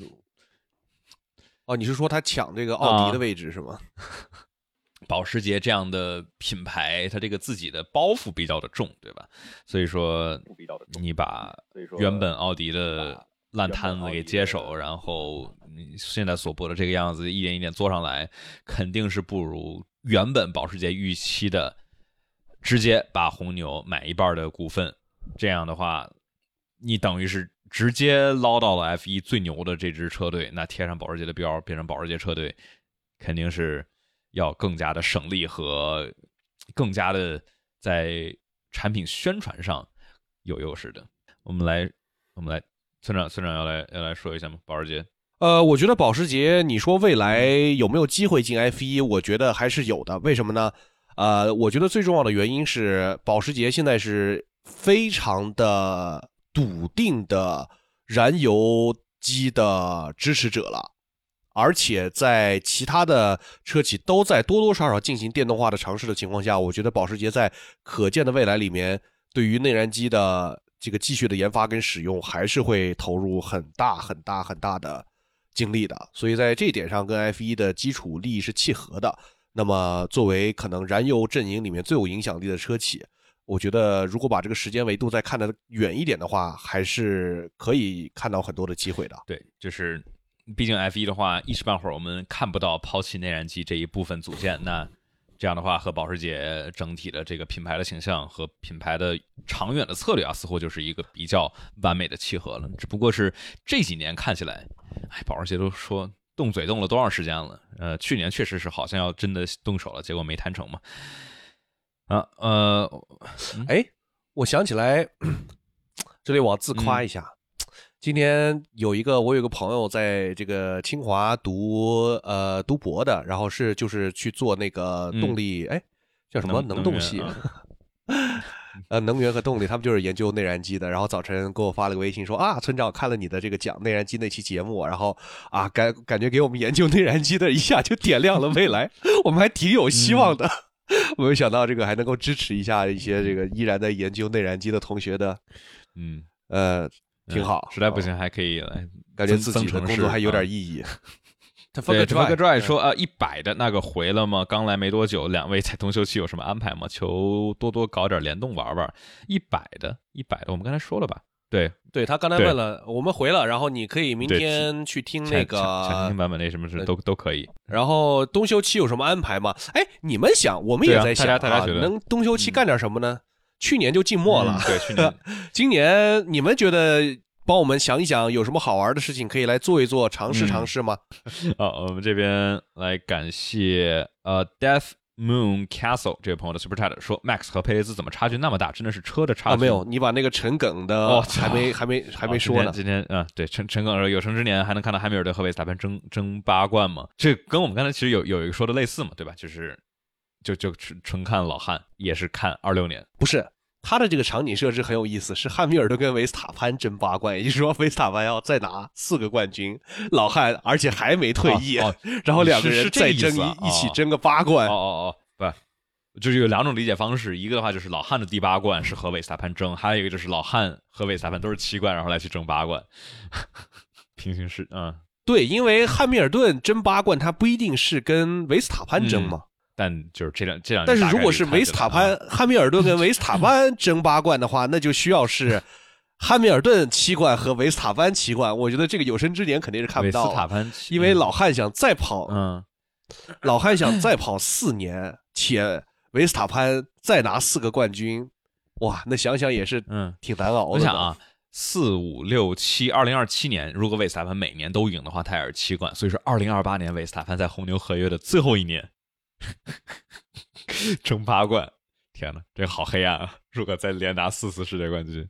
哦，你是说他抢这个奥迪的位置是吗？保时捷这样的品牌，它这个自己的包袱比较的重，对吧？所以说，你把原本奥迪的烂摊子给接手，然后你现在所播的这个样子，一点一点做上来，肯定是不如原本保时捷预期的直接把红牛买一半的股份。这样的话，你等于是。直接捞到了 F 一最牛的这支车队，那贴上保时捷的标，变成保时捷车队，肯定是要更加的省力和更加的在产品宣传上有优势的。我们来，我们来，村长，村长要来要来说一下吗？保时捷，呃，我觉得保时捷，你说未来有没有机会进 F 一？我觉得还是有的。为什么呢？呃，我觉得最重要的原因是保时捷现在是非常的。笃定的燃油机的支持者了，而且在其他的车企都在多多少少进行电动化的尝试的情况下，我觉得保时捷在可见的未来里面，对于内燃机的这个继续的研发跟使用，还是会投入很大很大很大的精力的。所以在这一点上，跟 F 一的基础利益是契合的。那么，作为可能燃油阵营里面最有影响力的车企。我觉得，如果把这个时间维度再看得远一点的话，还是可以看到很多的机会的。对，就是，毕竟 F 一的话，一时半会儿我们看不到抛弃内燃机这一部分组件。那这样的话，和保时捷整体的这个品牌的形象和品牌的长远的策略啊，似乎就是一个比较完美的契合了。只不过是这几年看起来，哎，保时捷都说动嘴动了多长时间了？呃，去年确实是好像要真的动手了，结果没谈成嘛。啊呃，哎，我想起来，这里我要自夸一下。今天有一个我有个朋友在这个清华读呃读博的，然后是就是去做那个动力，哎，叫什么？能动系，呃，能源和动力，他们就是研究内燃机的。然后早晨给我发了个微信说啊，村长看了你的这个讲内燃机那期节目，然后啊感感觉给我们研究内燃机的一下就点亮了未来，我们还挺有希望的。没有想到这个还能够支持一下一些这个依然在研究内燃机的同学的，嗯。呃挺好，实在不行还可以来，感觉自己的工作还有点意义。他对 Fuck Fuck Dry Dry 说呃一百的那个回了吗？刚来没多久，两位在冬休期有什么安排吗？求多多搞点联动玩玩。一百的，一百的，我们刚才说了吧？对，对他刚才问了，我们回了，然后你可以明天去听那个前前个听，版本那什么是都都可以。然后冬休期有什么安排吗？哎，你们想，我们也在想大家大家觉得能冬休期干点什么呢？去年就静默了嗯，对，去年 今年你们觉得帮我们想一想，有什么好玩的事情可以来做一做，尝试嗯尝试吗？啊，我们这边来感谢呃 Death Moon Castle 这位朋友的 Super Chat 说，Max 和佩雷兹怎么差距那么大？真的是车的差距啊，没有，你把那个陈耿的哦还没还没还没哦说呢。今天今天啊，对陈陈耿说有生之年还能看到汉密尔顿和维斯塔潘争争八冠吗？这跟我们刚才其实有有一个说的类似嘛，对吧？就是就就纯纯看老汉，也是看二六年。不是，他的这个场景设置很有意思，是汉密尔顿跟维斯塔潘争八冠，也就是说维斯塔潘要再拿四个冠军，老汉而且还没退役，哦哦 然后两个人再争一、啊一起哦争个八冠。哦哦哦，不，就是有两种理解方式，一个的话就是老汉的第八冠是和维斯塔潘争，还有一个就是老汉和维斯塔潘都是七冠，然后来去争八冠。平行式，嗯，对，因为汉密尔顿争八冠，他不一定是跟维斯塔潘争嘛。但就是这两这两，但是如果是维斯塔潘、啊汉密尔顿跟维斯塔潘争八冠的话，那就需要是汉密尔顿七冠和维斯塔潘七冠。我觉得这个有生之年肯定是看不到的，塔潘，因为老汉想再跑，嗯，老汉想再跑四年，且维斯塔潘再拿四个冠军，哇，那想想也是嗯挺难熬的。我想，啊，四五六七，二零二七年，如果维斯塔潘每年都赢的话，他也是七冠。所以说，二零二八年维斯塔潘在红牛合约的最后一年 争八冠，天哪，这个好黑暗啊！如果再连拿四次世界冠军，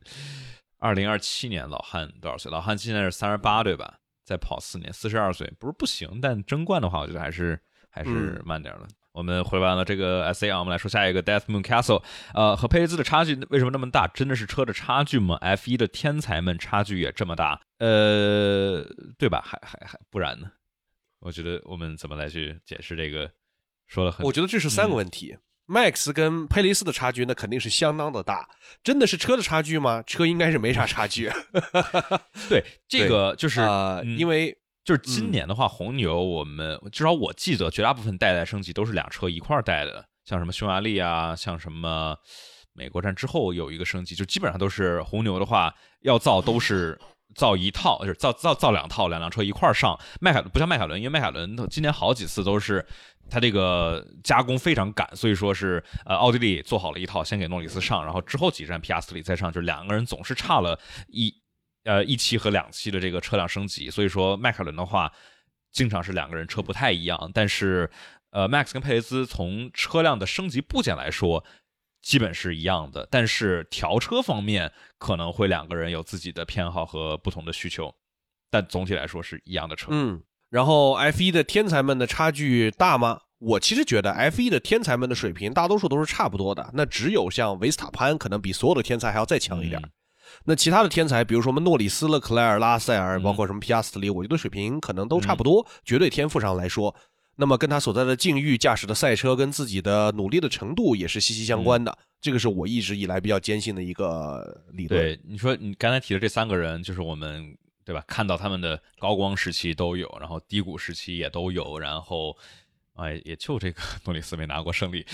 二零二七年老汉多少岁？老汉现在是三十八，对吧？再跑四年，四十二岁，不是不行，但争冠的话，我觉得还是还是嗯慢点了。我们回完了这个 S A 啊，我们来说下一个 Death Moon Castle，呃，和佩雷兹的差距为什么那么大？真的是车的差距吗？F 一的天才们差距也这么大？呃，对吧？还还还不然呢？我觉得我们怎么来去解释这个？说了很，我觉得这是三个问题。Max 跟佩雷斯的差距那肯定是相当的大，真的是车的差距吗？车应该是没啥差距。对这个就是啊、嗯因为就是今年的话，红牛我们至少我记得绝大部分代代升级都是俩车一块儿带的，像什么匈牙利啊，像什么美国站之后有一个升级，就基本上都是红牛的话要造都是。造一套就是造造造两套，两辆车一块儿上。迈凯不像迈凯伦，因为迈凯伦今年好几次都是它这个加工非常赶，所以说是呃奥地利做好了一套，先给诺里斯上，然后之后几站皮亚斯里再上，就两个人总是差了一呃一期和两期的这个车辆升级，所以说迈凯伦的话经常是两个人车不太一样，但是呃 Max 跟佩雷兹从车辆的升级部件来说。基本是一样的，但是调车方面可能会两个人有自己的偏好和不同的需求，但总体来说是一样的车。嗯，然后 F 一的天才们的差距大吗？我其实觉得 F 一的天才们的水平大多数都是差不多的，那只有像维斯塔潘可能比所有的天才还要再强一点。嗯那其他的天才，比如说什么诺里斯、勒克莱尔、拉塞尔，嗯包括什么皮亚斯特里，我觉得水平可能都差不多，绝对天赋上来说。那么跟他所在的境遇、驾驶的赛车跟自己的努力的程度也是息息相关的，这个是我一直以来比较坚信的一个理论。对，你说你刚才提的这三个人，就是我们对吧？看到他们的高光时期都有，然后低谷时期也都有，然后哎，也就这个诺里斯没拿过胜利，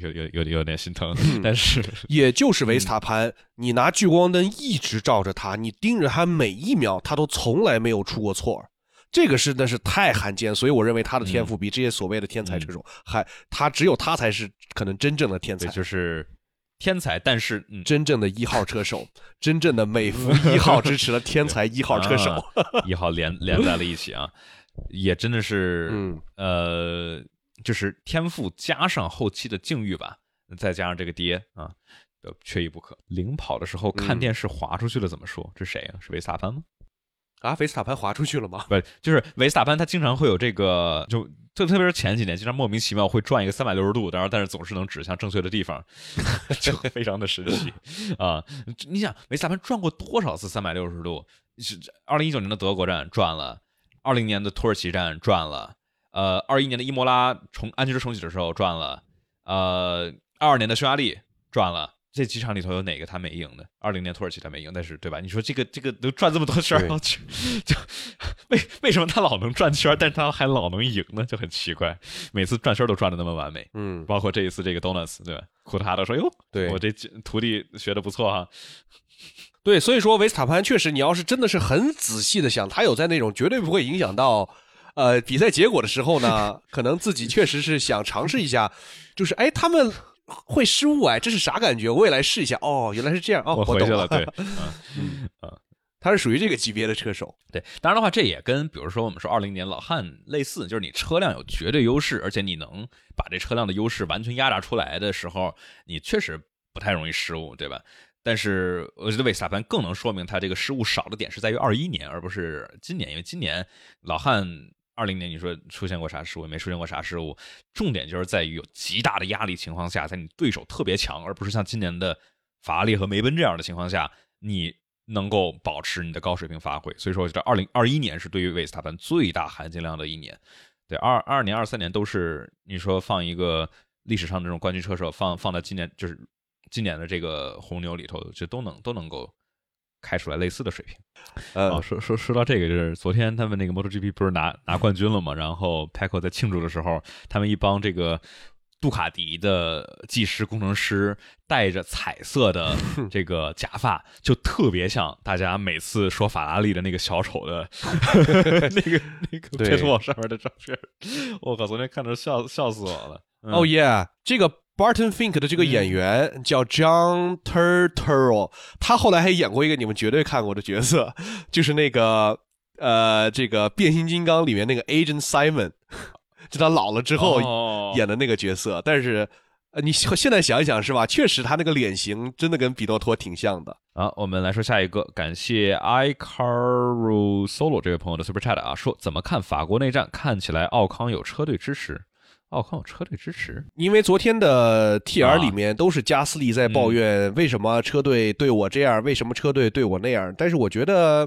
有有有有点心疼。但是也就是维斯塔潘，你拿聚光灯一直照着他，你盯着他每一秒，他都从来没有出过错。这个是那是太罕见，所以我认为他的天赋比这些所谓的天才车手还，他只有他才是可能真正的天才，，就是天才，但是嗯，真正的一号车手，真正的美孚一号支持了天才一号车手。啊一号连连在了一起啊，也真的是，嗯呃，就是天赋加上后期的境遇吧，再加上这个爹啊，呃缺一不可。领跑的时候看嗯电视滑出去了，怎么说？这谁啊？是维斯塔潘吗？啊，维斯塔潘滑出去了吗？不，就是维斯塔潘，他经常会有这个，就特特别是前几年，经常莫名其妙会转一个三百六十度，然后，但是总是能指向正确的地方，就非常的神奇啊！你想，维斯塔潘转过多少次三百六十度？是二零一九年的德国站转了，二零年的土耳其站转了，呃，二一年的伊莫拉重安全车重启的时候转了，呃，二二年的匈牙利转了，这几场里头有哪个他没赢的？二零年土耳其他没赢，但是对吧？你说这个这个能转这么多圈儿，就就为为什么他老能转圈儿，但是他还老能赢呢？就很奇怪，每次转圈都转的那么完美。嗯，包括这一次这个 Donuts 对吧？库塔都说哟，对我这徒弟学的不错哈。对，所以说维斯塔潘确实，你要是真的是很仔细的想，他有在那种绝对不会影响到呃比赛结果的时候呢，可能自己确实是想尝试一下，就是哎他们会失误哎，这是啥感觉？我也来试一下。哦，原来是这样哦，我回懂去了，对，嗯他是属于这个级别的车手。对，当然的话，这也跟比如说我们说二零年老汉类似，就是你车辆有绝对优势，而且你能把这车辆的优势完全压榨出来的时候，你确实不太容易失误，对吧？但是我觉得维斯塔潘更能说明他这个失误少的点是在于二一年，而不是今年，因为今年老汉二零年你说出现过啥失误，没出现过啥失误，重点就是在于有极大的压力情况下，在你对手特别强，而不是像今年的法拉利和梅奔这样的情况下，你能够保持你的高水平发挥。所以说，我觉得二零二一年是对于维斯塔潘最大含金量的一年。对，二二年、二三年都是你说放一个历史上的这种冠军车手，放放在今年就是今年的这个红牛里头，就都能都能够开出来类似的水平。呃哦，，说说说到这个，就是昨天他们那个 MotoGP 不是拿拿冠军了嘛？然后 Pecco 在庆祝的时候，他们一帮这个杜卡迪的技师工程师戴着彩色的这个假发，就特别像大家每次说法拉利的那个小丑的 那个那个对贴图上面的照片。我靠，昨天看着笑笑死我了。嗯哦耶，这个 Barton Fink 的这个演员叫 John Turturro，他后来还演过一个你们绝对看过的角色，就是那个呃，这个变形金刚里面那个 Agent Simon，就他老了之后哦演的那个角色。但是呃，你现在想一想是吧？确实他那个脸型真的跟比诺托挺像的。好，我们来说下一个，感谢 iCaru Solo 这位朋友的 Super Chat 啊，说怎么看法国内战？看起来奥康有车队支持，奥康有车队支持，因为昨天的 TR 啊里面都是加斯利在抱怨为什么车队对我这样，为什么车队对我那样。但是我觉得，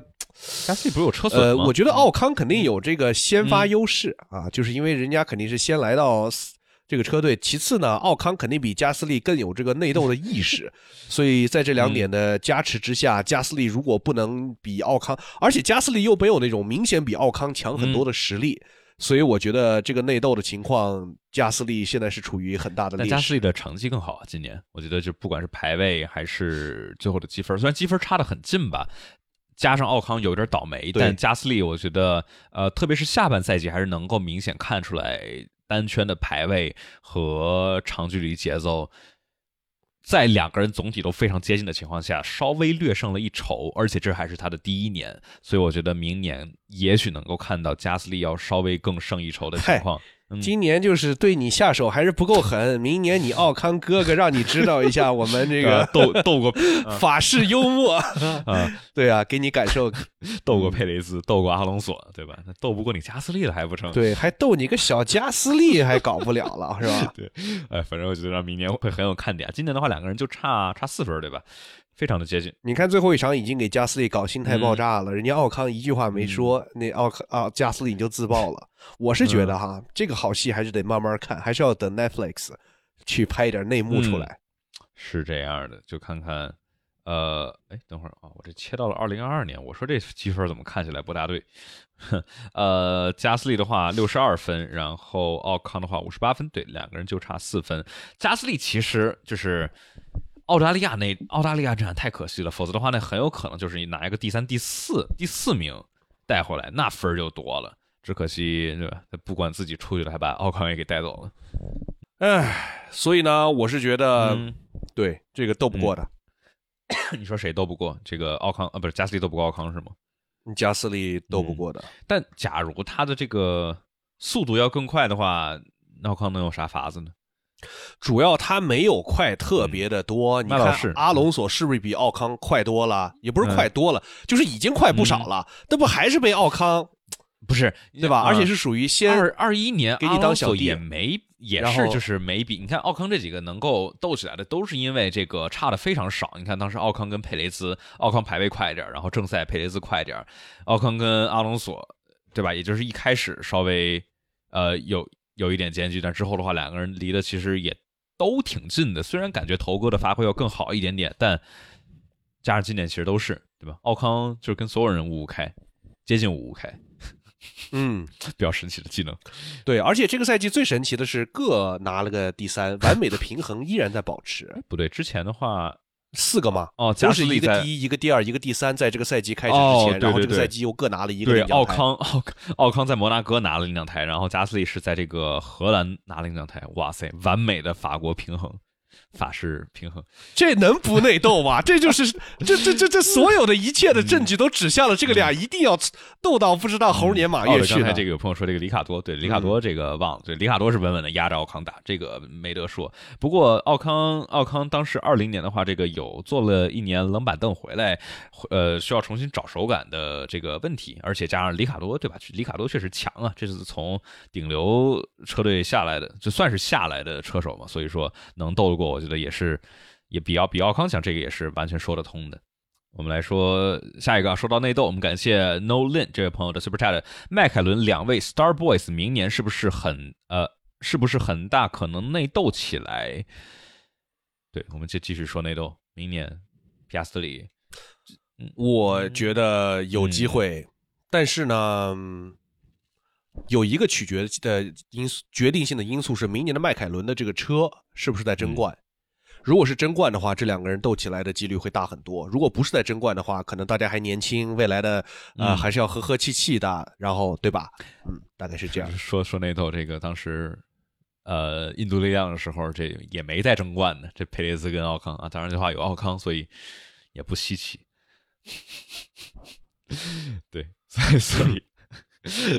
加斯利不是有车损呃，吗？我觉得奥康肯定有这个先发嗯优势、啊，就是因为人家肯定是先来到这个车队。其次呢，奥康肯定比加斯利更有这个内斗的意识，所以在这两点的加持之下，加斯利如果不能比奥康，而且加斯利又没有那种明显比奥康强很多的实力。所以我觉得这个内斗的情况，加斯利现在是处于很大的。但加斯利的成绩更好啊，今年我觉得就不管是排位还是最后的积分，虽然积分差的很近吧，加上奥康有点倒霉，但加斯利我觉得呃，特别是下半赛季还是能够明显看出来单圈的排位和长距离节奏。在两个人总体都非常接近的情况下，稍微略胜了一筹，而且这还是他的第一年，所以我觉得明年也许能够看到加斯利要稍微更胜一筹的情况。嗯今年就是对你下手还是不够狠，明年你奥康哥哥让你知道一下我们这个 斗斗过 法式幽默。啊，对啊，给你感受，斗过佩雷兹，斗过阿隆索，对吧？那斗不过你加斯利了还不成？对，还斗你个小加斯利还搞不了了，是吧？对，哎，反正我觉得明年会很有看点。今年的话，两个人就差差四分，对吧？非常的接近。你看最后一场已经给加斯利搞心态爆炸了，人家奥康一句话没说，嗯那奥康啊加斯利你就自爆了。我是觉得哈，这个好戏还是得慢慢看，还是要等 Netflix 去拍一点内幕出来。是这样的，就看看，呃，哎，等会儿啊、我这切到了二零二二年，我说这积分怎么看起来不大对？呃，加斯利的话六十二分，然后奥康的话五十八分，对，两个人就差四分。加斯利其实就是澳大利亚那澳大利亚站太可惜了，否则的话，那很有可能就是你拿一个第三、第四、第四名带回来，那分儿就多了。只可惜，对吧？他不管自己出去了，还把奥康也给带走了。唉，所以呢，我是觉得、嗯，对这个斗不过的，你说谁斗不过这个奥康啊？不是加斯利斗不过奥康是吗？加斯利斗不过的。但假如他的这个速度要更快的话，那奥康能有啥法子呢？主要他没有快特别的多，你看阿隆索是不是比奥康快多了？也不是快多了，就是已经快不少了。那、不还是被奥康不是对吧？啊而且是属于先二二一年给你当小弟也没也是就是没比你看奥康这几个能够斗起来的，都是因为这个差的非常少。你看当时奥康跟佩雷兹，奥康排位快一点，然后正赛佩雷兹快一点，奥康跟阿隆索，对吧？也就是一开始稍微呃有有一点间距，但之后的话两个人离的其实也都挺近的。虽然感觉头哥的发挥要更好一点点，但加上今年其实都是对吧？奥康就是跟所有人五五开，接近五五开，嗯，比较神奇的技能。对，而且这个赛季最神奇的是各拿了个第三，完美的平衡依然在保持。不对，之前的话四个嘛，哦，都是一个加斯利在第一，一个第二，一个第三，在这个赛季开始哦之前，然后对对对这个赛季又各拿了一个奥康奥康奥康在摩纳哥拿了领奖台，然后加斯利是在这个荷兰拿了领奖台。哇塞，完美的法国平衡，法式平衡。这能不内斗吗？这就是这这这这所有的一切的证据都指向了这个俩一定要斗到不知道猴年马月去的。刚才这个有朋友说这个里卡多，对里卡多这个忘了，对里卡多是稳稳的压着奥康打，这个没得说。不过奥康奥康当时二零年的话，这个有坐了一年冷板凳回来，呃，需要重新找手感的这个问题，而且加上里卡多，对吧？里卡多确实强啊，这是从顶流车队下来的，就算是下来的车手嘛，所以说能斗得过，我觉得也是也比奥比奥康强，这个也是完全说得通的。我们来说下一个啊，说到内斗，我们感谢 No Lin 这位朋友的 Super Chat。迈凯伦两位 Star Boys 明年是不是很呃，是不是很大可能内斗起来？对，我们就继续说内斗。明年皮亚斯特里，我觉得有机会，但是呢，嗯有一个取决的因素，决定性的因素是明年的迈凯伦的这个车是不是在争冠。如果是争冠的话，这两个人斗起来的几率会大很多。如果不是在争冠的话，可能大家还年轻，未来的呃、嗯还是要和和气气的，然后对吧？嗯，大概是这样。说说那头，这个当时呃印度力量的时候，这也没在争冠呢。这佩雷兹跟奥康啊，当然这话有奥康，所以也不稀奇。对，所以所以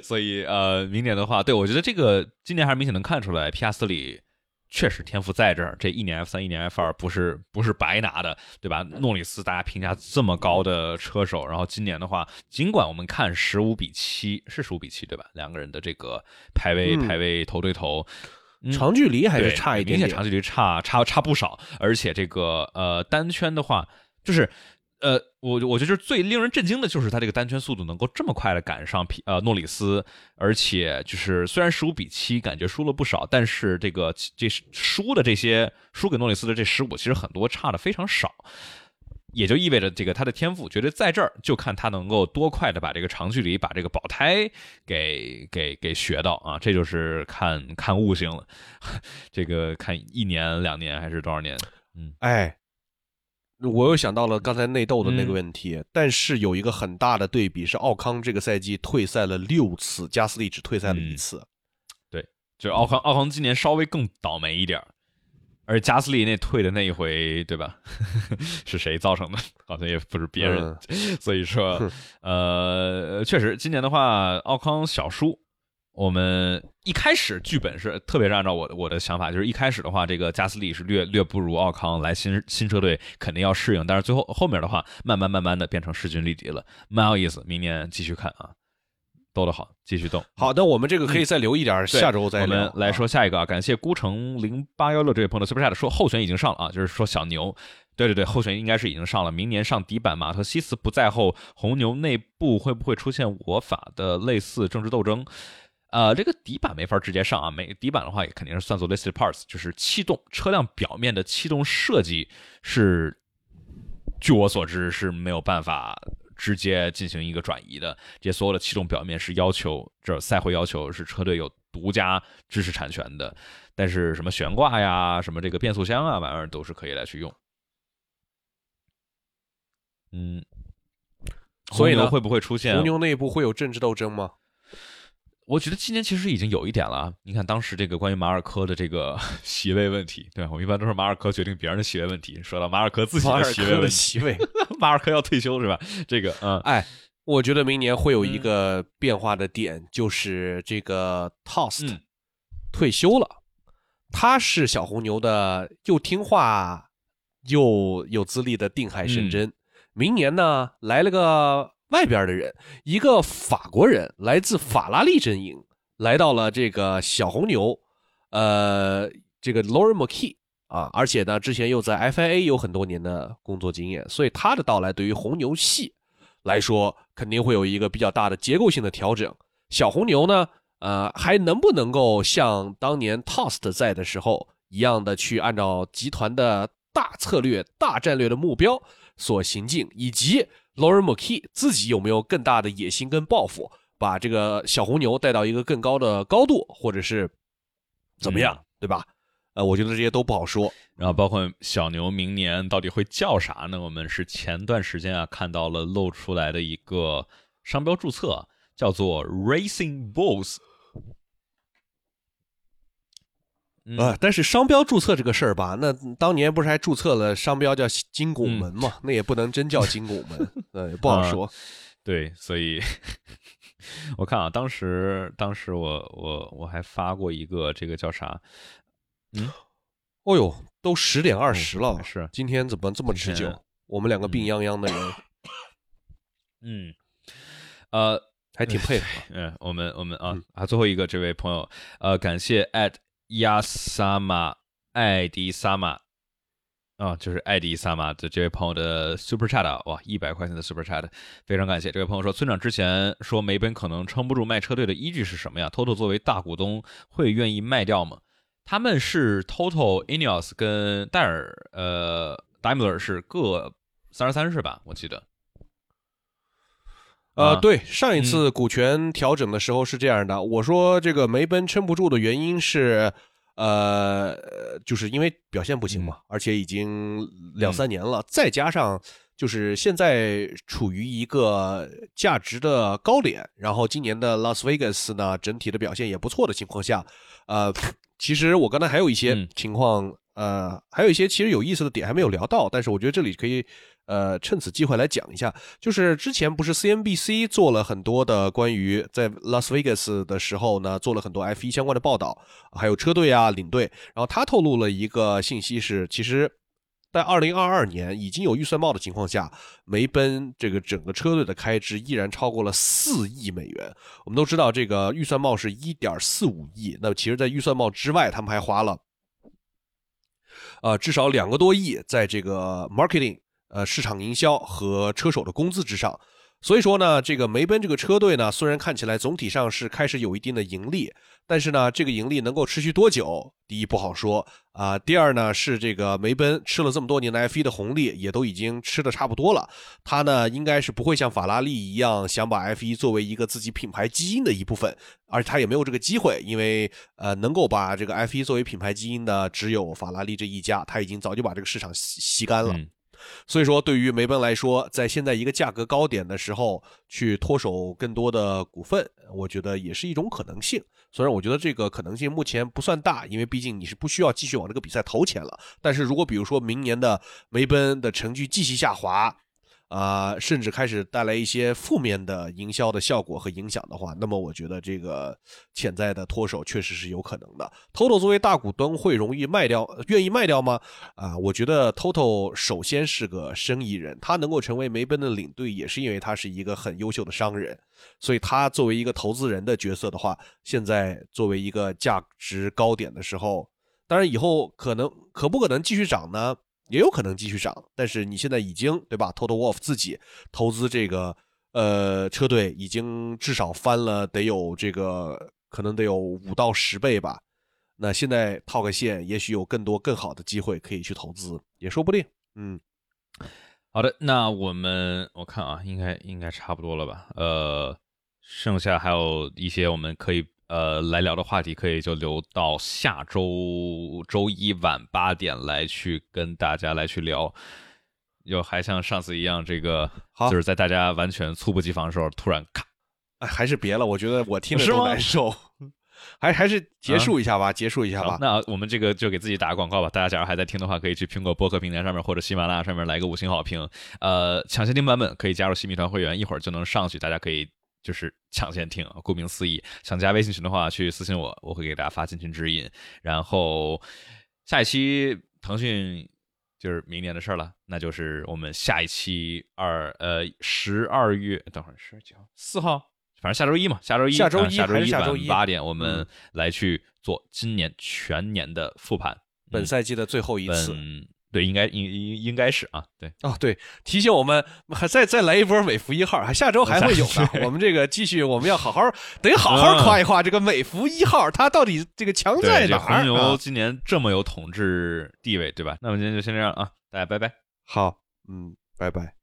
所以呃，明年的话，对我觉得这个今年还是明显能看出来，皮亚斯里确实天赋在这儿。这一年 F 三，一年 F 二，不是不是白拿的，对吧？诺里斯大家评价这么高的车手，然后今年的话，尽管我们看十五比七是十五比七，对吧？两个人的这个排位嗯排位头对头。嗯长距离还是差一点点。明显长距离差差差不少，而且这个呃单圈的话，就是呃我我觉得就是最令人震惊的就是他这个单圈速度能够这么快的赶上皮呃诺里斯，而且就是虽然十五比七感觉输了不少，但是这个这输的这些输给诺里斯的这十五其实很多差的非常少。也就意味着，这个他的天赋绝对在这儿，就看他能够多快的把这个长距离、把这个保胎给给给学到啊！这就是看看悟性了，这个看一年、两年还是多少年？嗯哎，我又想到了刚才内斗的那个嗯问题，但是有一个很大的对比是，奥康这个赛季退赛了六次，加斯利只退赛了一嗯对。就是奥康，奥康今年稍微更倒霉一点儿而加斯利那退的那一回，对吧？是谁造成的？好像也不是别人。嗯所以说，呃，确实，今年的话，奥康小输。我们一开始剧本是特别是按照我的我的想法，就是一开始的话，这个加斯利是略略不如奥康，来新新车队肯定要适应，但是最后后面的话，慢慢慢慢的变成势均力敌了，蛮有意思。明年继续看啊，斗得好，继续斗。好，的我们这个可以再留一点儿，下周再我。们来说下一个啊，感谢孤城零八幺六这位朋友 super chat 说候选已经上了啊，就是说小牛，对对对，候选应该是已经上了，明年上底板，马特西斯不在后，红牛内部会不会出现我法的类似政治斗争？呃，这个底板没法直接上啊，没底板的话也肯定是算作 listed parts，就是气动车辆表面的气动设计是，据我所知是没有办法直接进行一个转移的。这些所有的气动表面是要求，这赛会要求是车队有独家知识产权的，但是什么悬挂呀、什么这个变速箱啊玩意儿都是可以来去用。嗯，所以呢会不会出现红牛内部会有政治斗争吗？我觉得今年其实已经有一点了啊。你看当时这个关于马尔科的这个 席位问题，对吧？我一般都是马尔科决定别人的席位问题。说到马尔科自己马尔科的的席位马尔科要退休是吧？这个嗯，哎，我觉得明年会有一个变化的点，就是这个 Tost 嗯退休了。他是小红牛的又听话又有资历的定海神针。明年呢，来了个外边的人，一个法国人，来自法拉利阵营，来到了这个小红牛，呃，这个 Lauren McKee 啊，而且呢，之前又在 FIA 有很多年的工作经验，所以他的到来对于红牛系来说，肯定会有一个比较大的结构性的调整。小红牛呢，呃，还能不能够像当年 Tost 在的时候一样的去按照集团的大策略、大战略的目标所行进，以及 Lauren McKee 自己有没有更大的野心跟抱负，把这个小红牛带到一个更高的高度，或者是怎么样，对吧？呃，我觉得这些都不好说。然后包括小牛明年到底会叫啥呢？我们是前段时间啊看到了露出来的一个商标注册，叫做 Racing Bulls。啊，但是商标注册这个事儿吧，那当年不是还注册了商标叫金拱门嘛？那也不能真叫金拱门，呃，也不好说。对，所以 我看啊，当时当时我我我还发过一个这个叫啥？嗯，哦呦，都十点二十了，是今天怎么这么持久？我们两个病殃殃的人，嗯，呃，还挺配合。嗯，我们我们啊啊，最后一个这位朋友，呃，感谢 at 亚萨玛艾迪萨玛啊，就是艾迪萨玛的这位朋友的 super chat 哇，一百块钱的 super chat，非常感谢这位朋友说，村长之前说梅奔可能撑不住卖车队的依据是什么呀？Toto 作为大股东会愿意卖掉吗？他们是 Toto、Ineos 跟戴尔，呃，Daimler 是各三十三是吧？我记得。呃，对，上一次股权调整的时候是这样的，我说这个梅奔撑不住的原因是，呃，就是因为表现不行嘛，而且已经两三年了，再加上就是现在处于一个价值的高点，然后今年的拉斯维加斯呢整体的表现也不错的情况下，呃。其实我刚才还有一些情况，呃，还有一些其实有意思的点还没有聊到，但是我觉得这里可以，呃，趁此机会来讲一下。就是之前不是 CNBC 做了很多的关于在 Las Vegas 的时候呢，做了很多 F1 相关的报道，还有车队啊、领队，然后他透露了一个信息是，其实。在二零二二年已经有预算帽的情况下，梅奔这个整个车队的开支依然超过了四亿美元。我们都知道，这个预算帽是一点四五亿，那其实，在预算帽之外，他们还花了，呃，至少两个多亿在这个 marketing，呃，市场营销和车手的工资之上。所以说呢，这个梅奔这个车队呢，虽然看起来总体上是开始有一定的盈利。但是呢，这个盈利能够持续多久？第一不好说啊。第二呢，是这个梅奔吃了这么多年的 F1 的红利，也都已经吃的差不多了。他呢，应该是不会像法拉利一样想把 F1 作为一个自己品牌基因的一部分，而且他也没有这个机会，因为呃，能够把这个 F1 作为品牌基因的只有法拉利这一家，他已经早就把这个市场吸吸干了。所以说，对于梅奔来说，在现在一个价格高点的时候去脱手更多的股份，我觉得也是一种可能性。虽然我觉得这个可能性目前不算大，因为毕竟你是不需要继续往这个比赛投钱了。但是如果比如说明年的梅奔的成绩继续下滑，啊，甚至开始带来一些负面的营销的效果和影响的话，那么我觉得这个潜在的脱手确实是有可能的。Toto 作为大股东会容易卖掉，愿意卖掉吗？啊，我觉得 Toto 首先是个生意人，他能够成为梅奔的领队，也是因为他是一个很优秀的商人。所以他作为一个投资人的角色的话，现在作为一个价值高点的时候，当然以后可能可不可能继续涨呢？也有可能继续涨，但是你现在已经对吧？Total Wolf 自己投资这个呃车队，已经至少翻了得有这个可能得有五到十倍吧。那现在套个现，也许有更多更好的机会可以去投资，也说不定。嗯，好的，那我们我看啊，应该应该差不多了吧？呃，剩下还有一些我们可以。呃，来聊的话题可以就留到下周周一晚八点来去跟大家来去聊。又还像上次一样，这个就是在大家完全猝不及防的时候，突然咔，哎，还是别了。我觉得我听着都难受，还还是结束一下吧，结束一下吧。那我们这个就给自己打个广告吧。大家假如还在听的话，可以去苹果播客平台上面或者喜马拉雅上面来个五星好评。呃，抢先听版本可以加入新米团会员，一会儿就能上去，大家可以。就是抢先听，顾名思义，想加微信群的话，去私信我，我会给大家发进群指引。然后下一期腾讯就是明年的事儿了，那就是我们下一期二呃十二月，等会儿十几号？四号？反正下周一嘛，下周一，下周一，下周一晚八点，我们来去做今年全年的复盘，本赛季的最后一次。对，应该应应应该是啊，对哦，对，提醒我们还再再来一波美服一号，还下周还会有的。我们这个继续，我们要好好 得好好夸一夸这个美服一号，它到底这个强在哪儿？红牛今年这么有统治地位，对吧？那我们今天就先这样啊，大家拜拜。好，嗯，拜拜。